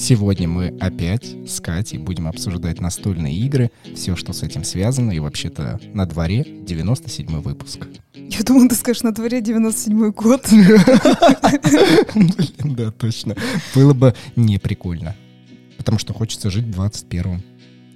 Сегодня мы опять с Катей будем обсуждать настольные игры, все, что с этим связано, и вообще-то на дворе 97 выпуск. Я думал, ты скажешь, на дворе 97 год. Блин, да, точно. Было бы не прикольно. Потому что хочется жить в 21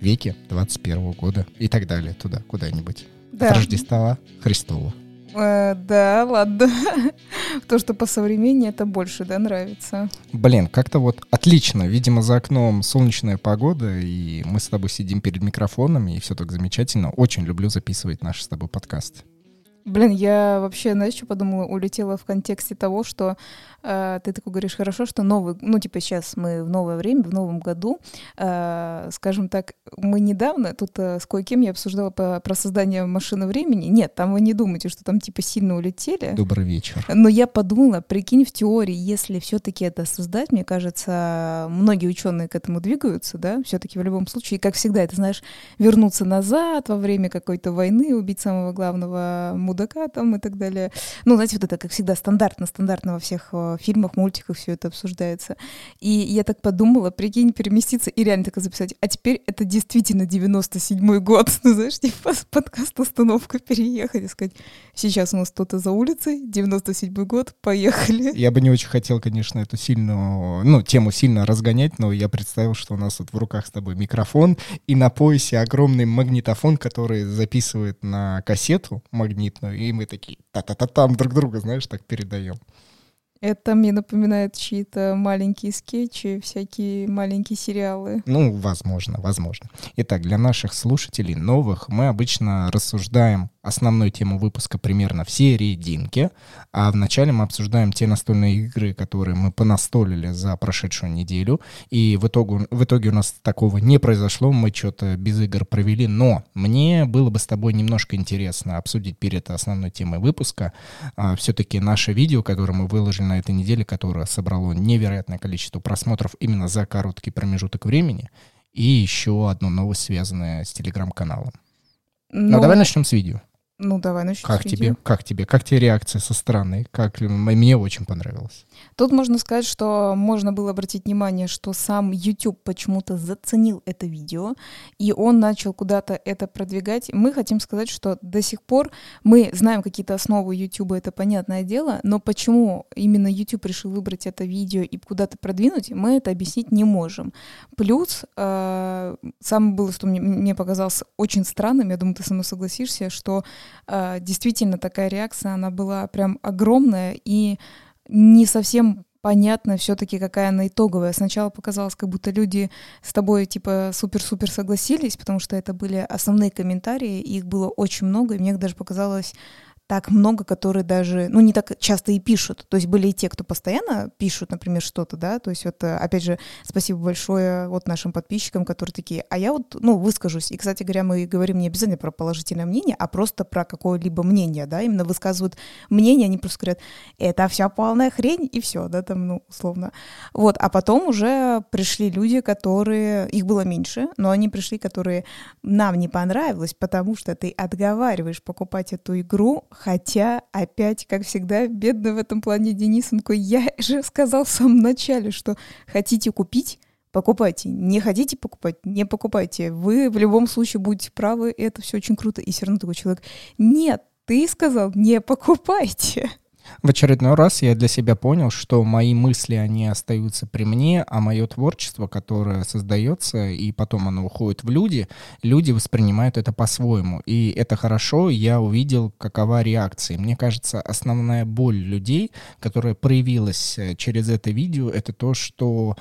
веке, 21 года и так далее, туда, куда-нибудь. Да. От Рождества Христова. Э, да, ладно. То, что по современнее, это больше, да, нравится. Блин, как-то вот отлично. Видимо, за окном солнечная погода, и мы с тобой сидим перед микрофонами, и все так замечательно. Очень люблю записывать наши с тобой подкасты. Блин, я вообще, знаешь, что подумала? Улетела в контексте того, что э, ты такой говоришь, хорошо, что новый, ну, типа сейчас мы в новое время, в новом году, э, скажем так, мы недавно, тут э, с кое-кем я обсуждала по, про создание машины времени. Нет, там вы не думаете, что там типа сильно улетели. Добрый вечер. Но я подумала, прикинь, в теории, если все-таки это создать, мне кажется, многие ученые к этому двигаются, да, все-таки в любом случае, как всегда, это знаешь, вернуться назад во время какой-то войны, убить самого главного мудака там и так далее. Ну, знаете, вот это, как всегда, стандартно, стандартно во всех э, фильмах, мультиках все это обсуждается. И я так подумала, прикинь, переместиться и реально так записать. А теперь это действительно 97-й год. Ну, знаешь, типа подкаст остановка переехать и сказать, сейчас у нас кто-то за улицей, 97-й год, поехали. Я бы не очень хотел, конечно, эту сильную, ну, тему сильно разгонять, но я представил, что у нас вот в руках с тобой микрофон, и на поясе огромный магнитофон, который записывает на кассету магнитную, и мы такие та-та-та-там друг друга, знаешь, так передаем. Это мне напоминает чьи-то маленькие скетчи, всякие маленькие сериалы. Ну, возможно, возможно. Итак, для наших слушателей новых мы обычно рассуждаем основную тему выпуска примерно в серединке, а вначале мы обсуждаем те настольные игры, которые мы понастолили за прошедшую неделю, и в итоге, в итоге у нас такого не произошло, мы что-то без игр провели, но мне было бы с тобой немножко интересно обсудить перед основной темой выпуска а, все-таки наше видео, которое мы выложили на этой неделе, которое собрало невероятное количество просмотров именно за короткий промежуток времени, и еще одну новость, связанная с телеграм-каналом. Но... Ну, давай начнем с видео. Ну, давай начнем. Как тебе? Как тебе? Как тебе реакция со стороны? Как мне очень понравилось. Тут можно сказать, что можно было обратить внимание, что сам YouTube почему-то заценил это видео, и он начал куда-то это продвигать. Мы хотим сказать, что до сих пор мы знаем какие-то основы YouTube, это понятное дело, но почему именно YouTube решил выбрать это видео и куда-то продвинуть, мы это объяснить не можем. Плюс, э, самое было, что мне, мне показалось очень странным, я думаю, ты со мной согласишься, что действительно такая реакция, она была прям огромная и не совсем понятно все-таки, какая она итоговая. Сначала показалось, как будто люди с тобой типа супер-супер согласились, потому что это были основные комментарии, их было очень много, и мне даже показалось так много, которые даже, ну, не так часто и пишут. То есть были и те, кто постоянно пишут, например, что-то, да, то есть вот, э, опять же, спасибо большое вот нашим подписчикам, которые такие, а я вот, ну, выскажусь. И, кстати говоря, мы говорим не обязательно про положительное мнение, а просто про какое-либо мнение, да, именно высказывают мнение, они просто говорят, это вся полная хрень, и все, да, там, ну, условно. Вот, а потом уже пришли люди, которые, их было меньше, но они пришли, которые нам не понравилось, потому что ты отговариваешь покупать эту игру, Хотя, опять, как всегда, бедный в этом плане Денис, он такой, я же сказал в самом начале, что хотите купить, покупайте. Не хотите покупать, не покупайте. Вы в любом случае будете правы, это все очень круто. И все равно такой человек, нет, ты сказал, не покупайте. В очередной раз я для себя понял, что мои мысли, они остаются при мне, а мое творчество, которое создается, и потом оно уходит в люди, люди воспринимают это по-своему. И это хорошо, я увидел, какова реакция. Мне кажется, основная боль людей, которая проявилась э, через это видео, это то, что...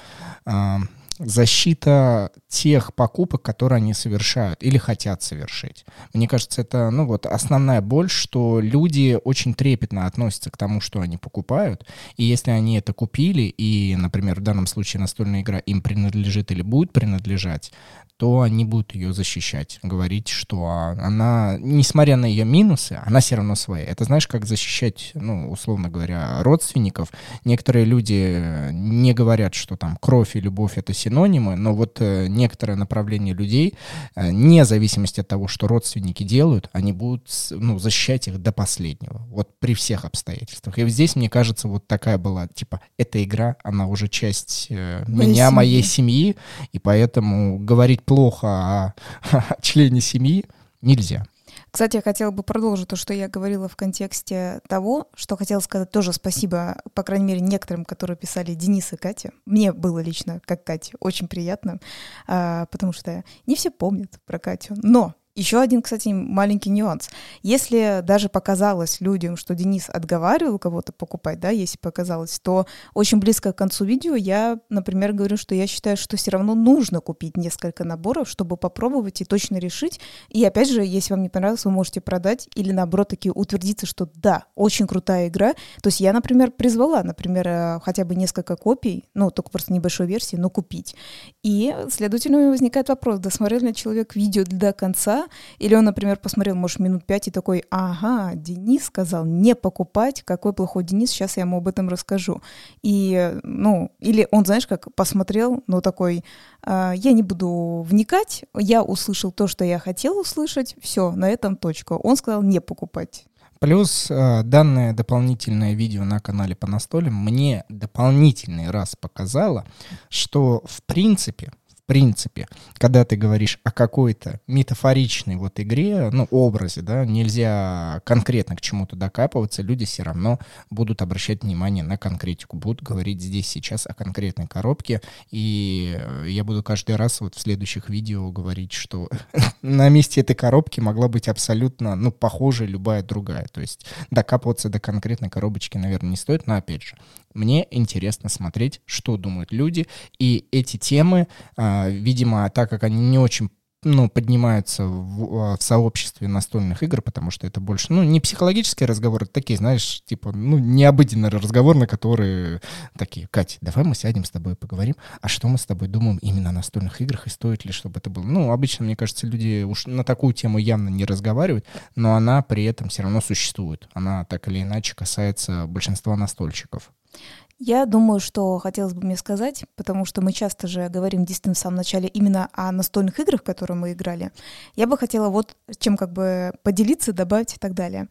Э, защита тех покупок, которые они совершают или хотят совершить. Мне кажется, это, ну вот, основная боль, что люди очень трепетно относятся к тому, что они покупают, и если они это купили, и, например, в данном случае настольная игра им принадлежит или будет принадлежать, то они будут ее защищать, говорить, что она, несмотря на ее минусы, она все равно своя. Это знаешь, как защищать, ну, условно говоря, родственников. Некоторые люди не говорят, что там кровь и любовь — это синонимы, но вот э, некоторое направление людей, э, вне зависимости от того, что родственники делают, они будут, ну, защищать их до последнего, вот при всех обстоятельствах. И здесь, мне кажется, вот такая была, типа, эта игра, она уже часть э, меня, семьи. моей семьи, и поэтому говорить плохо о, о члене семьи нельзя. Кстати, я хотела бы продолжить то, что я говорила в контексте того, что хотела сказать тоже спасибо, по крайней мере, некоторым, которые писали Денис и Катя. Мне было лично, как Катя, очень приятно, а, потому что не все помнят про Катю. Но еще один, кстати, маленький нюанс. Если даже показалось людям, что Денис отговаривал кого-то покупать, да, если показалось, то очень близко к концу видео я, например, говорю, что я считаю, что все равно нужно купить несколько наборов, чтобы попробовать и точно решить. И опять же, если вам не понравилось, вы можете продать или наоборот таки утвердиться, что да, очень крутая игра. То есть я, например, призвала, например, э, хотя бы несколько копий, ну, только просто небольшой версии, но купить. И, следовательно, возникает вопрос, досмотрел ли человек видео до конца, или он, например, посмотрел, может, минут пять и такой, ага, Денис сказал не покупать, какой плохой Денис, сейчас я ему об этом расскажу. И, ну, или он, знаешь, как посмотрел, ну, такой, а, я не буду вникать, я услышал то, что я хотел услышать, все, на этом точка. Он сказал не покупать. Плюс э, данное дополнительное видео на канале по настолям мне дополнительный раз показало, что в принципе принципе, когда ты говоришь о какой-то метафоричной вот игре, ну, образе, да, нельзя конкретно к чему-то докапываться, люди все равно будут обращать внимание на конкретику, будут говорить здесь сейчас о конкретной коробке, и я буду каждый раз вот в следующих видео говорить, что на месте этой коробки могла быть абсолютно, ну, похожая любая другая, то есть докапываться до конкретной коробочки, наверное, не стоит, но опять же, мне интересно смотреть, что думают люди, и эти темы, а, видимо, так как они не очень ну, поднимаются в, а, в сообществе настольных игр, потому что это больше, ну, не психологические разговоры, такие, знаешь, типа, ну, необыденный разговор, на которые такие, Катя, давай мы сядем с тобой и поговорим, а что мы с тобой думаем именно о настольных играх и стоит ли, чтобы это было. Ну, обычно, мне кажется, люди уж на такую тему явно не разговаривают, но она при этом все равно существует. Она так или иначе касается большинства настольщиков. Я думаю, что хотелось бы мне сказать, потому что мы часто же говорим действительно в самом начале именно о настольных играх, которые мы играли. Я бы хотела вот чем как бы поделиться, добавить и так далее.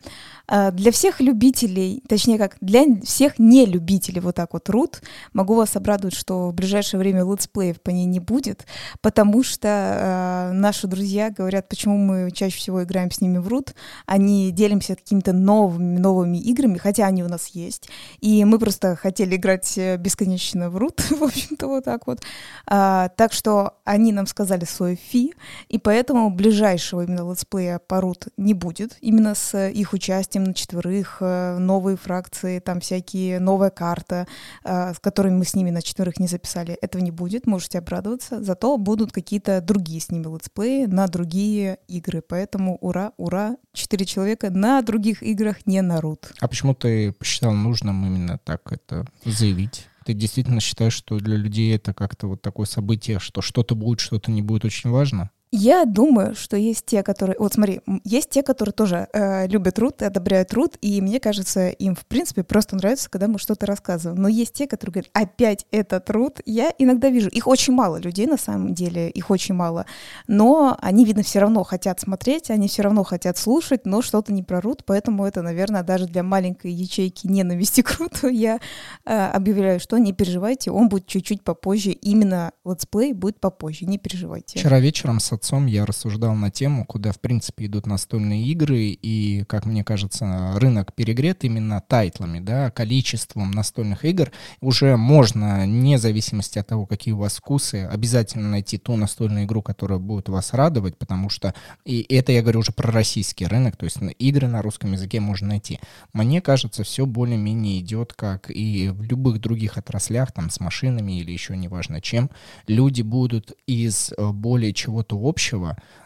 А, для всех любителей, точнее как, для всех не любителей вот так вот рут, могу вас обрадовать, что в ближайшее время летсплеев по ней не будет, потому что э, наши друзья говорят, почему мы чаще всего играем с ними в рут, они делимся какими-то новыми, новыми играми, хотя они у нас есть, и мы просто хотели играть э, бесконечно в рут, в общем-то, вот так вот. А, так что они нам сказали свой фи, и поэтому ближайшего именно летсплея по рут не будет, именно с их участием на четверых, э, новые фракции, там всякие, новая карта, с которыми мы с ними на четверых не записали, этого не будет, можете обрадоваться, зато будут какие-то другие с ними летсплеи на другие игры, поэтому ура, ура, четыре человека на других играх, не на рут. А почему ты посчитал нужным именно так это заявить. Ты действительно считаешь, что для людей это как-то вот такое событие, что что-то будет, что-то не будет очень важно? Я думаю, что есть те, которые... Вот смотри, есть те, которые тоже э, любят труд, одобряют труд, и мне кажется, им, в принципе, просто нравится, когда мы что-то рассказываем. Но есть те, которые говорят, опять это труд. Я иногда вижу, их очень мало людей, на самом деле, их очень мало. Но они, видно, все равно хотят смотреть, они все равно хотят слушать, но что-то не прорут, поэтому это, наверное, даже для маленькой ячейки ненависти к руту я э, объявляю, что не переживайте, он будет чуть-чуть попозже, именно летсплей будет попозже, не переживайте. Вчера вечером с отцом я рассуждал на тему, куда, в принципе, идут настольные игры, и, как мне кажется, рынок перегрет именно тайтлами, да, количеством настольных игр. Уже можно, вне зависимости от того, какие у вас вкусы, обязательно найти ту настольную игру, которая будет вас радовать, потому что, и это я говорю уже про российский рынок, то есть игры на русском языке можно найти. Мне кажется, все более-менее идет, как и в любых других отраслях, там, с машинами или еще неважно чем, люди будут из э, более чего-то общего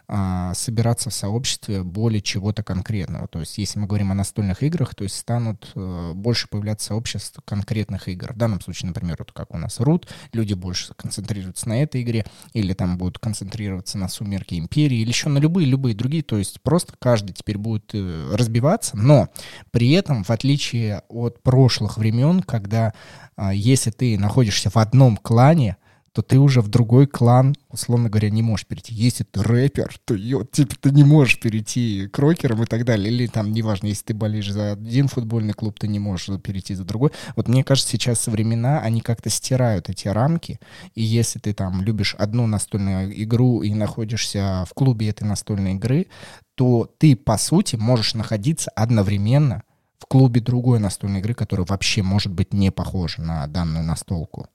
а, собираться в сообществе более чего-то конкретного. То есть, если мы говорим о настольных играх, то есть станут а, больше появляться сообщества конкретных игр. В данном случае, например, вот как у нас Рут, люди больше концентрируются на этой игре, или там будут концентрироваться на Сумерке Империи, или еще на любые-любые другие. То есть просто каждый теперь будет э, разбиваться, но при этом, в отличие от прошлых времен, когда а, если ты находишься в одном клане, то ты уже в другой клан, условно говоря, не можешь перейти. Если ты рэпер, то ё, типа ты не можешь перейти к рокерам и так далее. Или там, неважно, если ты болеешь за один футбольный клуб, ты не можешь перейти за другой. Вот мне кажется, сейчас времена, они как-то стирают эти рамки. И если ты там любишь одну настольную игру и находишься в клубе этой настольной игры, то ты, по сути, можешь находиться одновременно в клубе другой настольной игры, которая вообще может быть не похожа на данную настолку.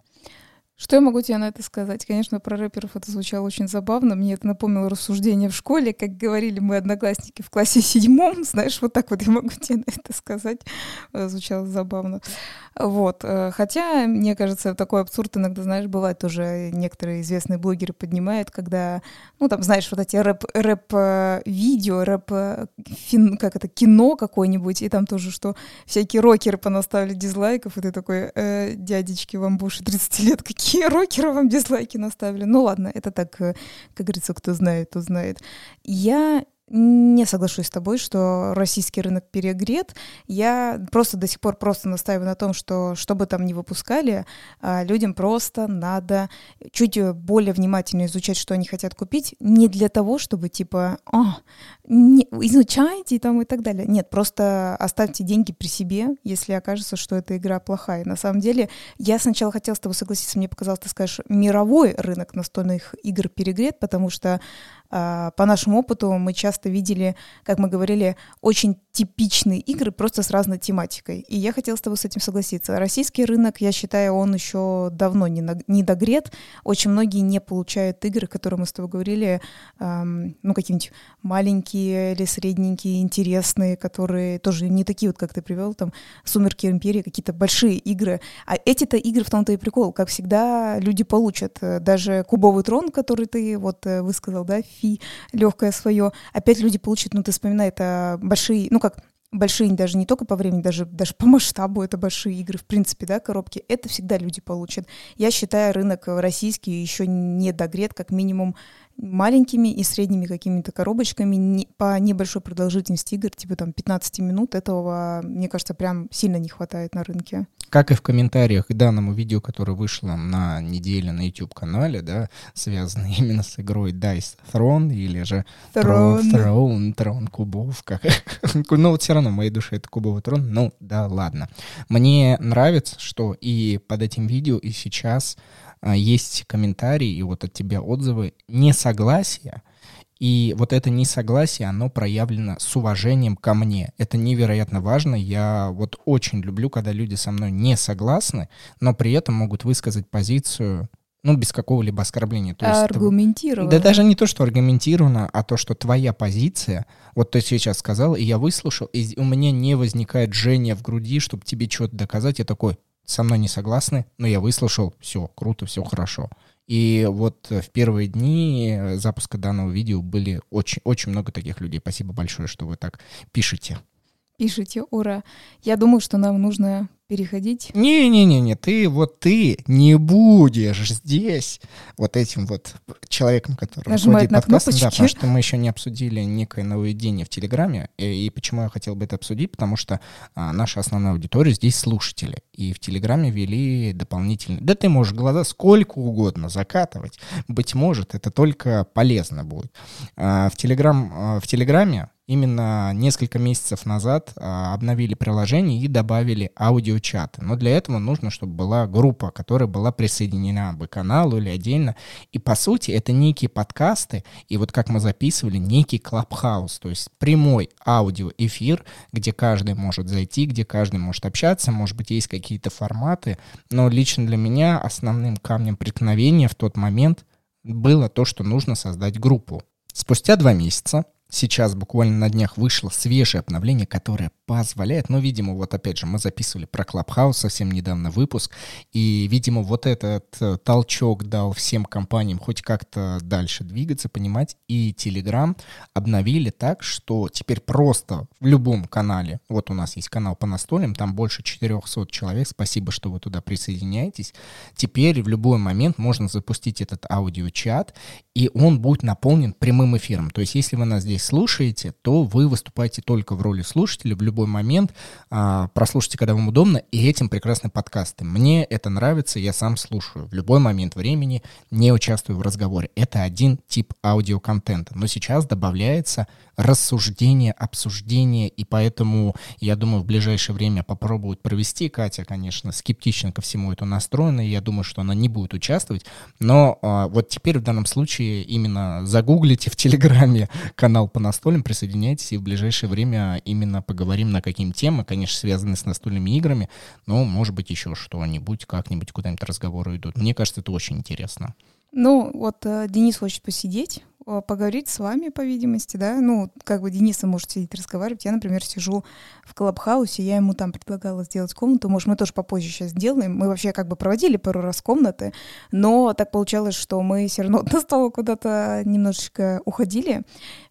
Что я могу тебе на это сказать? Конечно, про рэперов это звучало очень забавно. Мне это напомнило рассуждение в школе, как говорили мы одноклассники в классе седьмом. Знаешь, вот так вот я могу тебе на это сказать. Э, звучало забавно. Вот. Э, хотя, мне кажется, такой абсурд иногда, знаешь, бывает тоже некоторые известные блогеры поднимают, когда, ну, там, знаешь, вот эти рэп, рэп-видео, рэп-фин, как это, кино какое-нибудь, и там тоже, что всякие рокеры понаставили дизлайков, и ты такой, э, дядечки, вам больше 30 лет, какие какие рокеры вам дизлайки наставили. Ну ладно, это так, э, как говорится, кто знает, то знает. Я не соглашусь с тобой, что российский рынок перегрет. Я просто до сих пор просто настаиваю на том, что что бы там ни выпускали, а, людям просто надо чуть более внимательно изучать, что они хотят купить, не для того, чтобы типа О, не, изучайте там и так далее. Нет, просто оставьте деньги при себе, если окажется, что эта игра плохая. На самом деле, я сначала хотела с тобой согласиться, мне показалось, ты скажешь, мировой рынок настольных игр перегрет, потому что а, по нашему опыту мы часто видели, как мы говорили, очень типичные игры просто с разной тематикой. И я хотела с тобой с этим согласиться. Российский рынок, я считаю, он еще давно не, не догрет. Очень многие не получают игры, которые мы с тобой говорили, ну, какие-нибудь маленькие или средненькие, интересные, которые тоже не такие вот, как ты привел, там, «Сумерки Империи», какие-то большие игры. А эти-то игры в том-то и прикол. Как всегда, люди получат. Даже «Кубовый трон», который ты вот э, высказал, да, фи легкое свое. Опять люди получат, ну ты вспоминай, это большие, ну как большие даже не только по времени, даже, даже по масштабу это большие игры, в принципе, да, коробки, это всегда люди получат. Я считаю, рынок российский еще не догрет, как минимум маленькими и средними какими-то коробочками не, по небольшой продолжительности игр, типа там 15 минут, этого, мне кажется, прям сильно не хватает на рынке. Как и в комментариях к данному видео, которое вышло на неделе на YouTube-канале, да, связанное именно с игрой Dice Throne или же Throne, Throne, Throne кубов, как... ну вот все равно в моей душе это кубовый трон, ну да ладно. Мне нравится, что и под этим видео, и сейчас есть комментарии и вот от тебя отзывы несогласия, и вот это несогласие, оно проявлено с уважением ко мне. Это невероятно важно. Я вот очень люблю, когда люди со мной не согласны, но при этом могут высказать позицию ну, без какого-либо оскорбления. То есть, аргументированно. Да даже не то, что аргументированно, а то, что твоя позиция, вот ты сейчас сказал, и я выслушал, и у меня не возникает жжение в груди, чтобы тебе что-то доказать. Я такой, со мной не согласны, но я выслушал, все, круто, все хорошо. И вот в первые дни запуска данного видео были очень, очень много таких людей. Спасибо большое, что вы так пишете. Пишите, ура. Я думаю, что нам нужно переходить. Не-не-не, ты вот ты не будешь здесь вот этим вот человеком, который Нажимает на подкаст. Да, потому что мы еще не обсудили некое нововведение в Телеграме. И, и почему я хотел бы это обсудить? Потому что а, наша основная аудитория здесь слушатели. И в Телеграме ввели дополнительные... Да ты можешь глаза сколько угодно закатывать. Быть может, это только полезно будет. А, в, Телеграм, а, в Телеграме именно несколько месяцев назад а, обновили приложение и добавили аудиочаты. Но для этого нужно, чтобы была группа, которая была присоединена бы к каналу или отдельно. И по сути это некие подкасты, и вот как мы записывали, некий клабхаус, то есть прямой аудиоэфир, где каждый может зайти, где каждый может общаться, может быть, есть какие-то форматы, но лично для меня основным камнем преткновения в тот момент было то, что нужно создать группу. Спустя два месяца Сейчас буквально на днях вышло свежее обновление, которое позволяет, ну, видимо, вот опять же, мы записывали про Clubhouse совсем недавно выпуск, и, видимо, вот этот э, толчок дал всем компаниям хоть как-то дальше двигаться, понимать, и Telegram обновили так, что теперь просто в любом канале, вот у нас есть канал по настольным, там больше 400 человек, спасибо, что вы туда присоединяетесь, теперь в любой момент можно запустить этот аудиочат, и он будет наполнен прямым эфиром, то есть если вы нас здесь слушаете, то вы выступаете только в роли слушателя в любой момент. А, прослушайте, когда вам удобно, и этим прекрасны подкасты. Мне это нравится, я сам слушаю в любой момент времени, не участвую в разговоре. Это один тип аудиоконтента. Но сейчас добавляется рассуждение, обсуждение, и поэтому, я думаю, в ближайшее время попробуют провести. Катя, конечно, скептично ко всему это настроена, и я думаю, что она не будет участвовать, но а, вот теперь в данном случае именно загуглите в Телеграме канал по настольным, присоединяйтесь, и в ближайшее время именно поговорим на какие темы, конечно, связанные с настольными играми, но, может быть, еще что-нибудь, как-нибудь куда-нибудь разговоры идут. Мне кажется, это очень интересно. Ну, вот э, Денис хочет посидеть, э, поговорить с вами, по видимости, да. Ну, как бы Денис может сидеть разговаривать. Я, например, сижу в Клабхаусе, я ему там предлагала сделать комнату. Может, мы тоже попозже сейчас сделаем. Мы вообще как бы проводили пару раз комнаты, но так получалось, что мы все равно до стола куда-то немножечко уходили.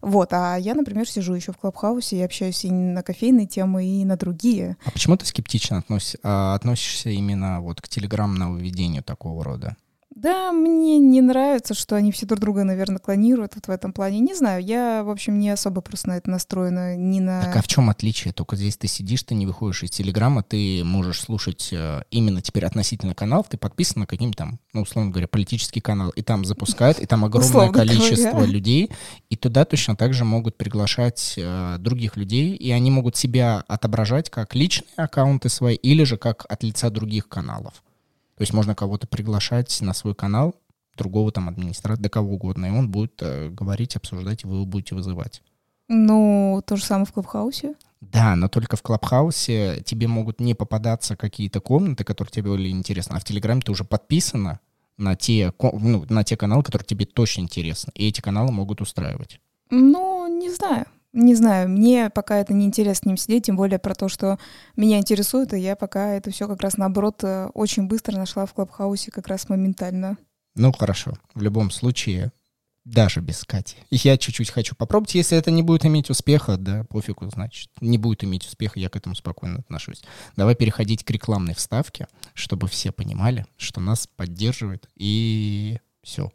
Вот, а я, например, сижу еще в Клабхаусе и общаюсь и на кофейные темы, и на другие. А почему ты скептично относишь, а, относишься именно вот к телеграммному ведению такого рода? Да, мне не нравится, что они все друг друга, наверное, клонируют вот в этом плане. Не знаю, я, в общем, не особо просто на это настроена, не на... Так а в чем отличие? Только здесь ты сидишь, ты не выходишь из Телеграма, ты можешь слушать э, именно теперь относительно каналов, ты подписан на каким-то там, ну, условно говоря, политический канал, и там запускают, и там огромное количество людей, и туда точно так же могут приглашать э, других людей, и они могут себя отображать как личные аккаунты свои, или же как от лица других каналов. То есть можно кого-то приглашать на свой канал, другого там администратора, да кого угодно, и он будет э, говорить, обсуждать, и вы его будете вызывать. Ну, то же самое в Клабхаусе. Да, но только в Клабхаусе тебе могут не попадаться какие-то комнаты, которые тебе были интересны, а в Телеграме ты уже подписана на те, ну, на те каналы, которые тебе точно интересны, и эти каналы могут устраивать. Ну, не знаю. Не знаю, мне пока это не интересно с ним сидеть, тем более про то, что меня интересует, и я пока это все как раз наоборот э, очень быстро нашла в Клабхаусе как раз моментально. Ну хорошо, в любом случае, даже без Кати. Я чуть-чуть хочу попробовать. Если это не будет иметь успеха, да, пофигу, значит, не будет иметь успеха, я к этому спокойно отношусь. Давай переходить к рекламной вставке, чтобы все понимали, что нас поддерживает, и все.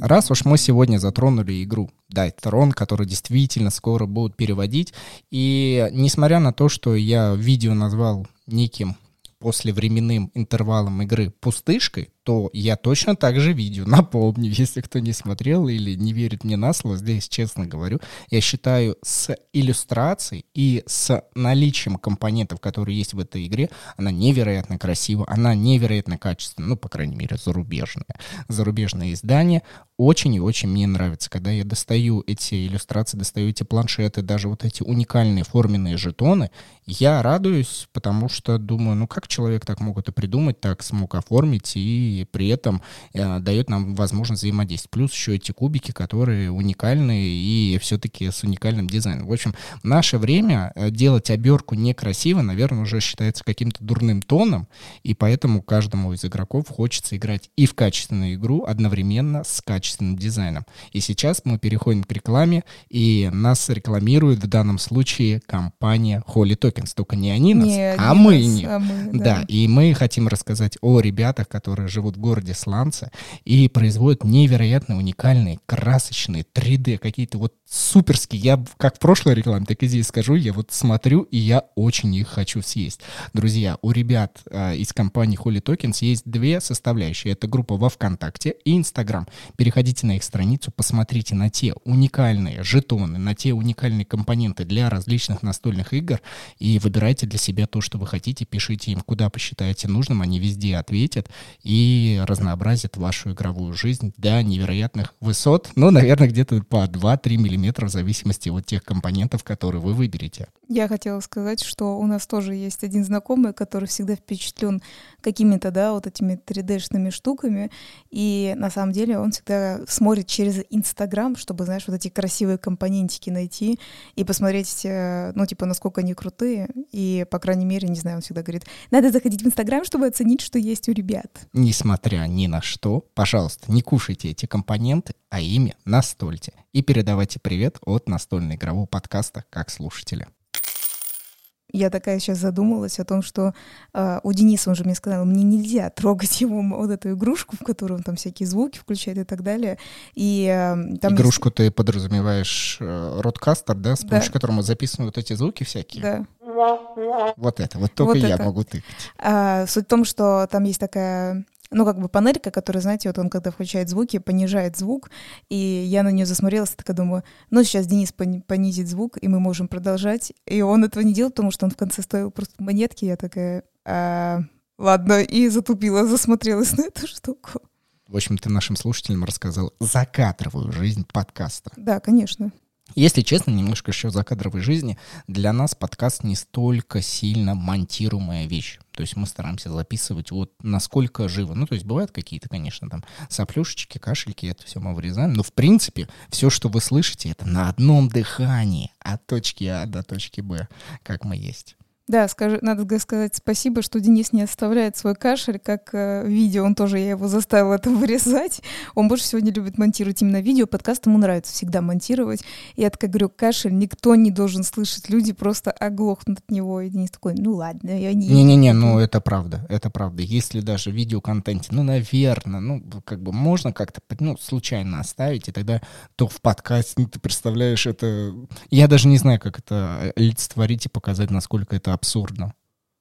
Раз уж мы сегодня затронули игру Throne, которую действительно скоро будут переводить, и несмотря на то, что я видео назвал неким послевременным интервалом игры пустышкой, то я точно так же видео напомню, если кто не смотрел или не верит мне на слово, здесь честно говорю, я считаю с иллюстрацией и с наличием компонентов, которые есть в этой игре, она невероятно красива, она невероятно качественная, ну, по крайней мере, зарубежная. Зарубежное издание очень и очень мне нравится, когда я достаю эти иллюстрации, достаю эти планшеты, даже вот эти уникальные форменные жетоны, я радуюсь, потому что думаю, ну как человек так мог это придумать, так смог оформить и при этом э, дает нам возможность взаимодействовать. Плюс еще эти кубики, которые уникальные и все-таки с уникальным дизайном. В общем, в наше время э, делать оберку некрасиво, наверное, уже считается каким-то дурным тоном, и поэтому каждому из игроков хочется играть и в качественную игру одновременно с качественным дизайном. И сейчас мы переходим к рекламе, и нас рекламирует в данном случае компания Holy Tokens. Только не они нас, не, а, мы нас, а мы. Да. да, и мы хотим рассказать о ребятах, которые живут живут в городе Сланца и производят невероятно уникальные, красочные 3D, какие-то вот суперские. Я как в прошлой рекламе, так и здесь скажу, я вот смотрю, и я очень их хочу съесть. Друзья, у ребят э, из компании Holy Tokens есть две составляющие. Это группа во ВКонтакте и Инстаграм. Переходите на их страницу, посмотрите на те уникальные жетоны, на те уникальные компоненты для различных настольных игр и выбирайте для себя то, что вы хотите, пишите им, куда посчитаете нужным, они везде ответят и разнообразят вашу игровую жизнь до невероятных высот, ну, наверное, где-то по 2-3 миллиметра в зависимости от тех компонентов, которые вы выберете. Я хотела сказать, что у нас тоже есть один знакомый, который всегда впечатлен какими-то, да, вот этими 3D-шными штуками, и на самом деле он всегда смотрит через Инстаграм, чтобы, знаешь, вот эти красивые компонентики найти и посмотреть, э, ну, типа, насколько они крутые, и, по крайней мере, не знаю, он всегда говорит, надо заходить в Инстаграм, чтобы оценить, что есть у ребят. Несмотря ни на что, пожалуйста, не кушайте эти компоненты, а ими настольте. И передавайте привет от настольно-игрового подкаста «Как слушатели». Я такая сейчас задумалась о том, что э, у Дениса, он же мне сказал, мне нельзя трогать его вот эту игрушку, в которую он там всякие звуки включает и так далее. И, э, там Игрушку есть... ты подразумеваешь э, родкастер, да, с помощью да. которого записывают вот эти звуки всякие? Да. Вот это, вот только вот я это. могу тыкать. А, суть в том, что там есть такая ну, как бы панелька, которая, знаете, вот он, когда включает звуки, понижает звук, и я на нее засмотрелась, такая думаю, ну, сейчас Денис понизит звук, и мы можем продолжать. И он этого не делал, потому что он в конце стоил просто монетки, я такая, а, ладно, и затупила, засмотрелась на эту штуку. В общем, ты нашим слушателям рассказал закадровую жизнь подкаста. Да, конечно. Если честно, немножко еще за кадровой жизни, для нас подкаст не столько сильно монтируемая вещь. То есть мы стараемся записывать вот насколько живо. Ну, то есть бывают какие-то, конечно, там соплюшечки, кашельки, это все мы вырезаем. Но в принципе все, что вы слышите, это на одном дыхании от точки А до точки Б, как мы есть. Да, скажи, надо сказать спасибо, что Денис не оставляет свой кашель как э, видео. Он тоже, я его заставила это вырезать. Он больше сегодня любит монтировать именно видео. Подкаст ему нравится всегда монтировать. И я такая говорю, кашель никто не должен слышать. Люди просто оглохнут от него. И Денис такой, ну ладно, я не... Не-не-не, ну это правда, это правда. Если даже в видеоконтенте, ну, наверное, ну, как бы можно как-то, ну, случайно оставить, и тогда то в подкасте, ну, ты представляешь, это... Я даже не знаю, как это олицетворить и показать, насколько это абсурдно.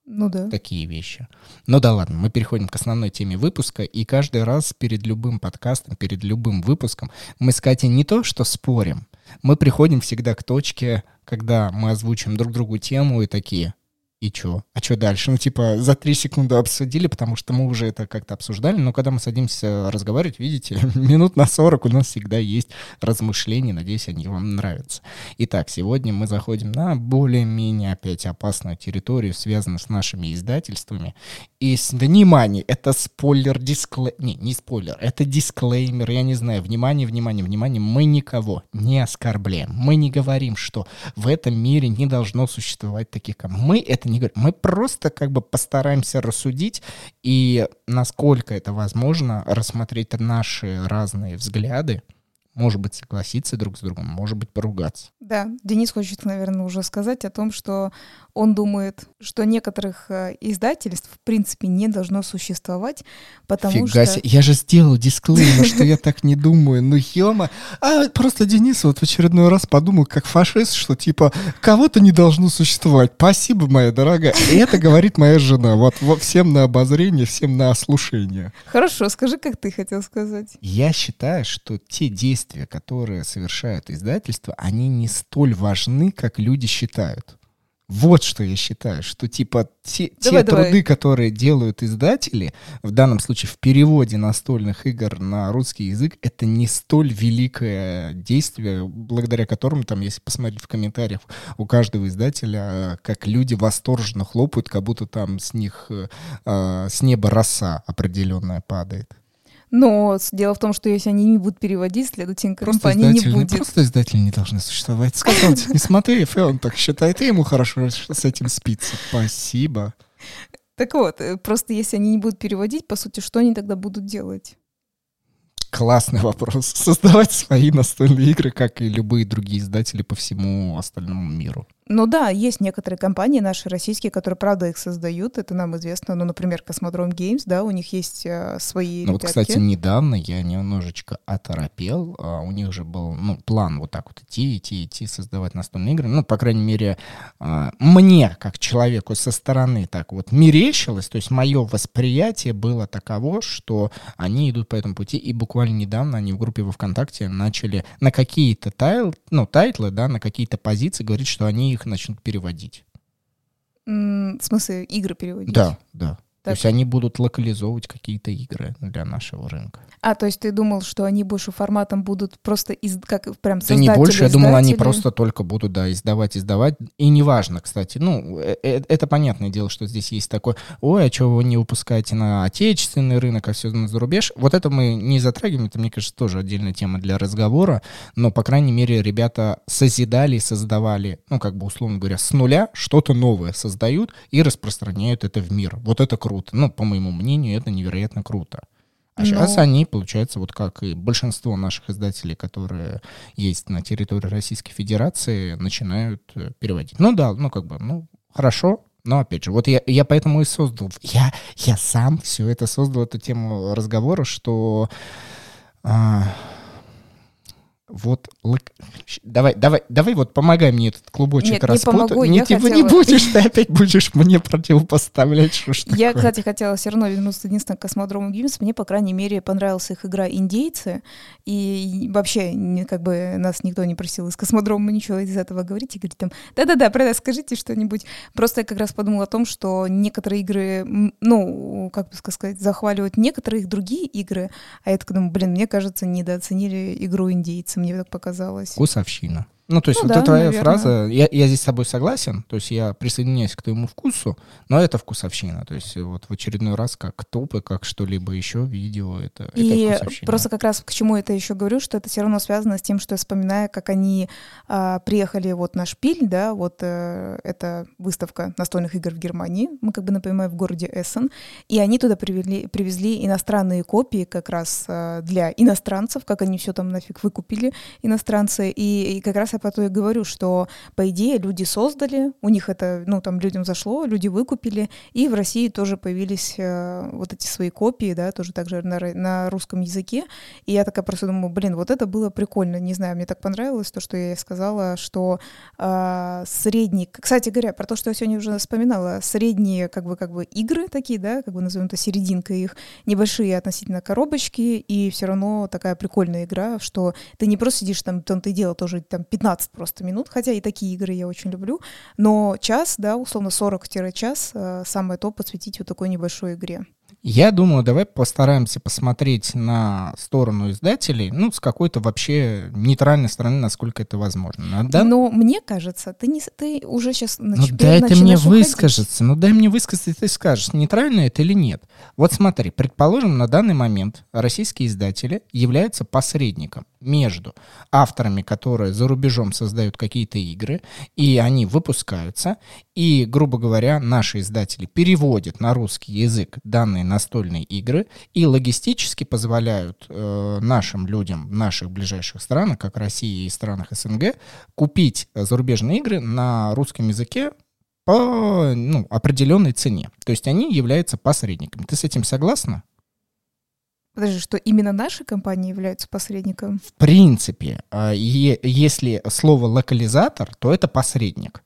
Ну да. Такие вещи. Ну да ладно, мы переходим к основной теме выпуска, и каждый раз перед любым подкастом, перед любым выпуском мы с Катей не то что спорим, мы приходим всегда к точке, когда мы озвучим друг другу тему и такие, и чё? А чё дальше? Ну, типа, за три секунды обсудили, потому что мы уже это как-то обсуждали, но когда мы садимся разговаривать, видите, минут на 40 у нас всегда есть размышления, надеюсь, они вам нравятся. Итак, сегодня мы заходим на более-менее опять опасную территорию, связанную с нашими издательствами. И, с... внимание, это спойлер, дисклеймер, не, не спойлер, это дисклеймер, я не знаю, внимание, внимание, внимание, мы никого не оскорбляем, мы не говорим, что в этом мире не должно существовать таких, мы это не говорим. Мы просто как бы постараемся рассудить и, насколько это возможно, рассмотреть наши разные взгляды, может быть, согласиться друг с другом, может быть, поругаться. Да, Денис хочет, наверное, уже сказать о том, что он думает, что некоторых э, издательств в принципе не должно существовать, потому Фига что... Себе. Я же сделал дисклеймер, что я так не думаю. Ну, Хема. А просто Денис вот в очередной раз подумал, как фашист, что типа кого-то не должно существовать. Спасибо, моя дорогая. И это говорит моя жена. Вот, вот всем на обозрение, всем на ослушение. Хорошо, скажи, как ты хотел сказать. Я считаю, что те действия, которые совершают издательства, они не столь важны, как люди считают. Вот что я считаю, что типа те, давай, те давай. труды, которые делают издатели, в данном случае в переводе настольных игр на русский язык, это не столь великое действие, благодаря которому, там, если посмотреть в комментариях у каждого издателя, как люди восторженно хлопают, как будто там с них, э, с неба роса определенная падает. Но дело в том, что если они не будут переводить, следовательно, компания не будет. Просто издатели не должны существовать. Сказал тебе, не смотри, и он так считает, и ему хорошо с этим спится. Спасибо. Так вот, э, просто если они не будут переводить, по сути, что они тогда будут делать? Классный вопрос. Создавать свои настольные игры, как и любые другие издатели по всему остальному миру. Ну да, есть некоторые компании наши российские, которые, правда, их создают, это нам известно. Ну, например, Космодром Games, да, у них есть э, свои Ну вот, кстати, недавно я немножечко оторопел. А, у них же был, ну, план вот так вот идти, идти, идти, создавать настольные игры. Ну, по крайней мере, а, мне, как человеку со стороны, так вот мерещилось, то есть мое восприятие было таково, что они идут по этому пути, и буквально недавно они в группе во ВКонтакте начали на какие-то тайл, ну, тайтлы, да, на какие-то позиции говорить, что они их начнут переводить. В смысле, игры переводить? Да, да. Так. То есть они будут локализовывать какие-то игры для нашего рынка. А, то есть ты думал, что они больше форматом будут просто из, как прям Да не больше, я думал, они просто только будут, да, издавать, издавать. И неважно, кстати, ну, э, э, это понятное дело, что здесь есть такое, ой, а чего вы не выпускаете на отечественный рынок, а все на зарубеж. Вот это мы не затрагиваем, это, мне кажется, тоже отдельная тема для разговора, но, по крайней мере, ребята созидали, создавали, ну, как бы, условно говоря, с нуля что-то новое создают и распространяют это в мир. Вот это круто круто. Ну, по моему мнению, это невероятно круто. А Но... сейчас они, получается, вот как и большинство наших издателей, которые есть на территории Российской Федерации, начинают э, переводить. Ну да, ну как бы, ну хорошо, но опять же, вот я, я поэтому и создал, я, я сам все это создал, эту тему разговора, что а, вот давай, давай, давай вот помогай мне этот клубочек Нет, распутать. Не помогу, Нет, я хотела... не будешь, ты опять будешь мне противопоставлять, что ж Я, такое? кстати, хотела все равно вернуться единственное к Космодрому Games. Мне, по крайней мере, понравилась их игра «Индейцы». И вообще, как бы нас никто не просил из Космодрома ничего из этого говорить. И говорить там, да-да-да, это скажите что-нибудь. Просто я как раз подумала о том, что некоторые игры, ну, как бы сказать, захваливают некоторые другие игры. А я так думаю, блин, мне кажется, недооценили игру «Индейцы» мне так показалось. Вкусовщина. Ну, то есть ну, вот да, твоя наверное. фраза, я, я здесь с тобой согласен, то есть я присоединяюсь к твоему вкусу, но это вкусовщина, то есть вот в очередной раз как топы, как что-либо еще, видео, это, И это вкусовщина. просто как раз к чему это еще говорю, что это все равно связано с тем, что я вспоминаю, как они а, приехали вот на Шпиль, да, вот а, это выставка настольных игр в Германии, мы как бы напоминаем в городе Эссен, и они туда привели, привезли иностранные копии как раз а, для иностранцев, как они все там нафиг выкупили, иностранцы, и, и как раз я по то и говорю, что, по идее, люди создали, у них это, ну, там, людям зашло, люди выкупили, и в России тоже появились э, вот эти свои копии, да, тоже также на, на русском языке, и я такая просто думаю, блин, вот это было прикольно, не знаю, мне так понравилось то, что я сказала, что э, средний, кстати говоря, про то, что я сегодня уже вспоминала, средние, как бы, как бы игры такие, да, как бы назовем это серединка их, небольшие относительно коробочки, и все равно такая прикольная игра, что ты не просто сидишь там, там ты дело тоже там 15 15 просто минут, хотя и такие игры я очень люблю, но час, да, условно 40-час, э, самое то посвятить вот такой небольшой игре. Я думаю, давай постараемся посмотреть на сторону издателей, ну, с какой-то вообще нейтральной стороны, насколько это возможно. Да? Но мне кажется, ты, не, ты уже сейчас нач... Ну, дай ты мне выскажется, ну, дай мне высказаться, и ты скажешь, нейтрально это или нет. Вот смотри, предположим, на данный момент российские издатели являются посредником между авторами, которые за рубежом создают какие-то игры, и они выпускаются, и, грубо говоря, наши издатели переводят на русский язык данные настольные игры и логистически позволяют э, нашим людям в наших ближайших странах, как России и странах СНГ, купить зарубежные игры на русском языке по ну, определенной цене. То есть они являются посредниками. Ты с этим согласна? Подожди, что именно наши компании являются посредником? В принципе, а, если слово локализатор, то это посредник.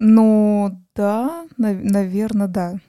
Ну, да, наверное, да.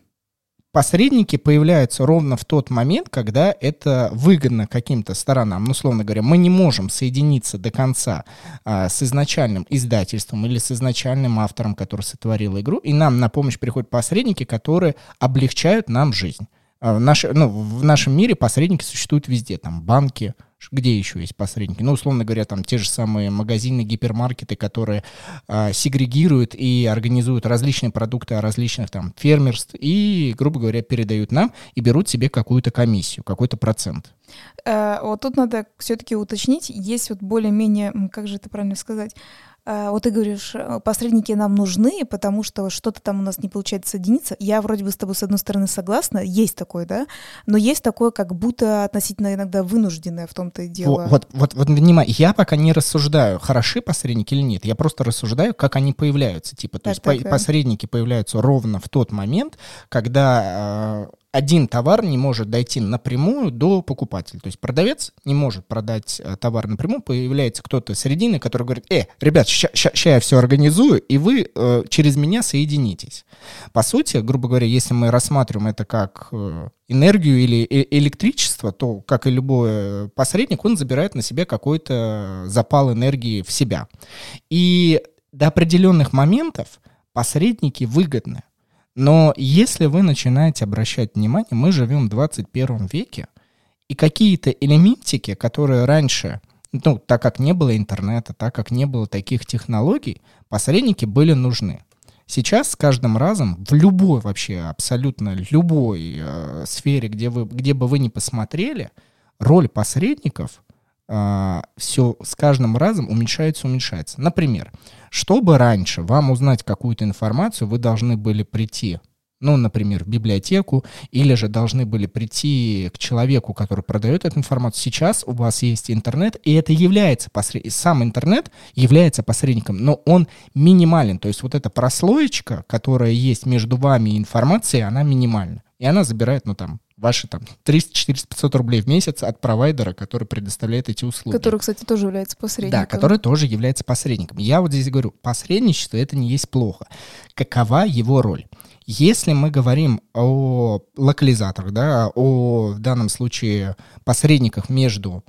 Посредники появляются ровно в тот момент, когда это выгодно каким-то сторонам. Ну, условно говоря, мы не можем соединиться до конца а, с изначальным издательством или с изначальным автором, который сотворил игру, и нам на помощь приходят посредники, которые облегчают нам жизнь. А, в, ну, в нашем мире посредники существуют везде, там банки, где еще есть посредники? Ну, условно говоря, там те же самые магазины, гипермаркеты, которые э, сегрегируют и организуют различные продукты различных там фермерств и, грубо говоря, передают нам и берут себе какую-то комиссию, какой-то процент. Э, вот тут надо все-таки уточнить, есть вот более-менее, как же это правильно сказать, А, вот ты говоришь, э, посредники нам нужны, потому что что-то там у нас не получается соединиться. Я вроде бы с тобой, с одной стороны, согласна, есть такое, да, но есть такое, как будто относительно иногда вынужденное в том-то и дело. Вот, вот, вот, внимание, я пока не рассуждаю, хороши посредники или нет, я просто рассуждаю, как они появляются. Типа, то так, есть так, по- да. посредники появляются ровно в тот момент, когда э, один товар не может дойти напрямую до покупателя. То есть продавец не может продать э, товар напрямую, появляется кто-то середины, который говорит, э, ребят, сейчас я все организую, и вы э, через меня соединитесь. По сути, грубо говоря, если мы рассматриваем это как э, энергию или э электричество, то, как и любой посредник, он забирает на себя какой-то запал энергии в себя. И до определенных моментов посредники выгодны. Но если вы начинаете обращать внимание, мы живем в 21 веке, и какие-то элементики, которые раньше, ну, так как не было интернета, так как не было таких технологий, посредники были нужны. Сейчас с каждым разом в любой вообще, абсолютно любой э, сфере, где, вы, где бы вы ни посмотрели, роль посредников э, все с каждым разом уменьшается, уменьшается. Например, чтобы раньше вам узнать какую-то информацию, вы должны были прийти ну, например, в библиотеку, или же должны были прийти к человеку, который продает эту информацию. Сейчас у вас есть интернет, и это является посред... сам интернет является посредником, но он минимален. То есть вот эта прослоечка, которая есть между вами и информацией, она минимальна. И она забирает, ну, там, ваши там 300, 400, 500 рублей в месяц от провайдера, который предоставляет эти услуги. Который, кстати, тоже является посредником. Да, который тоже является посредником. Я вот здесь говорю, посредничество это не есть плохо. Какова его роль? Если мы говорим о локализаторах, да, о в данном случае посредниках между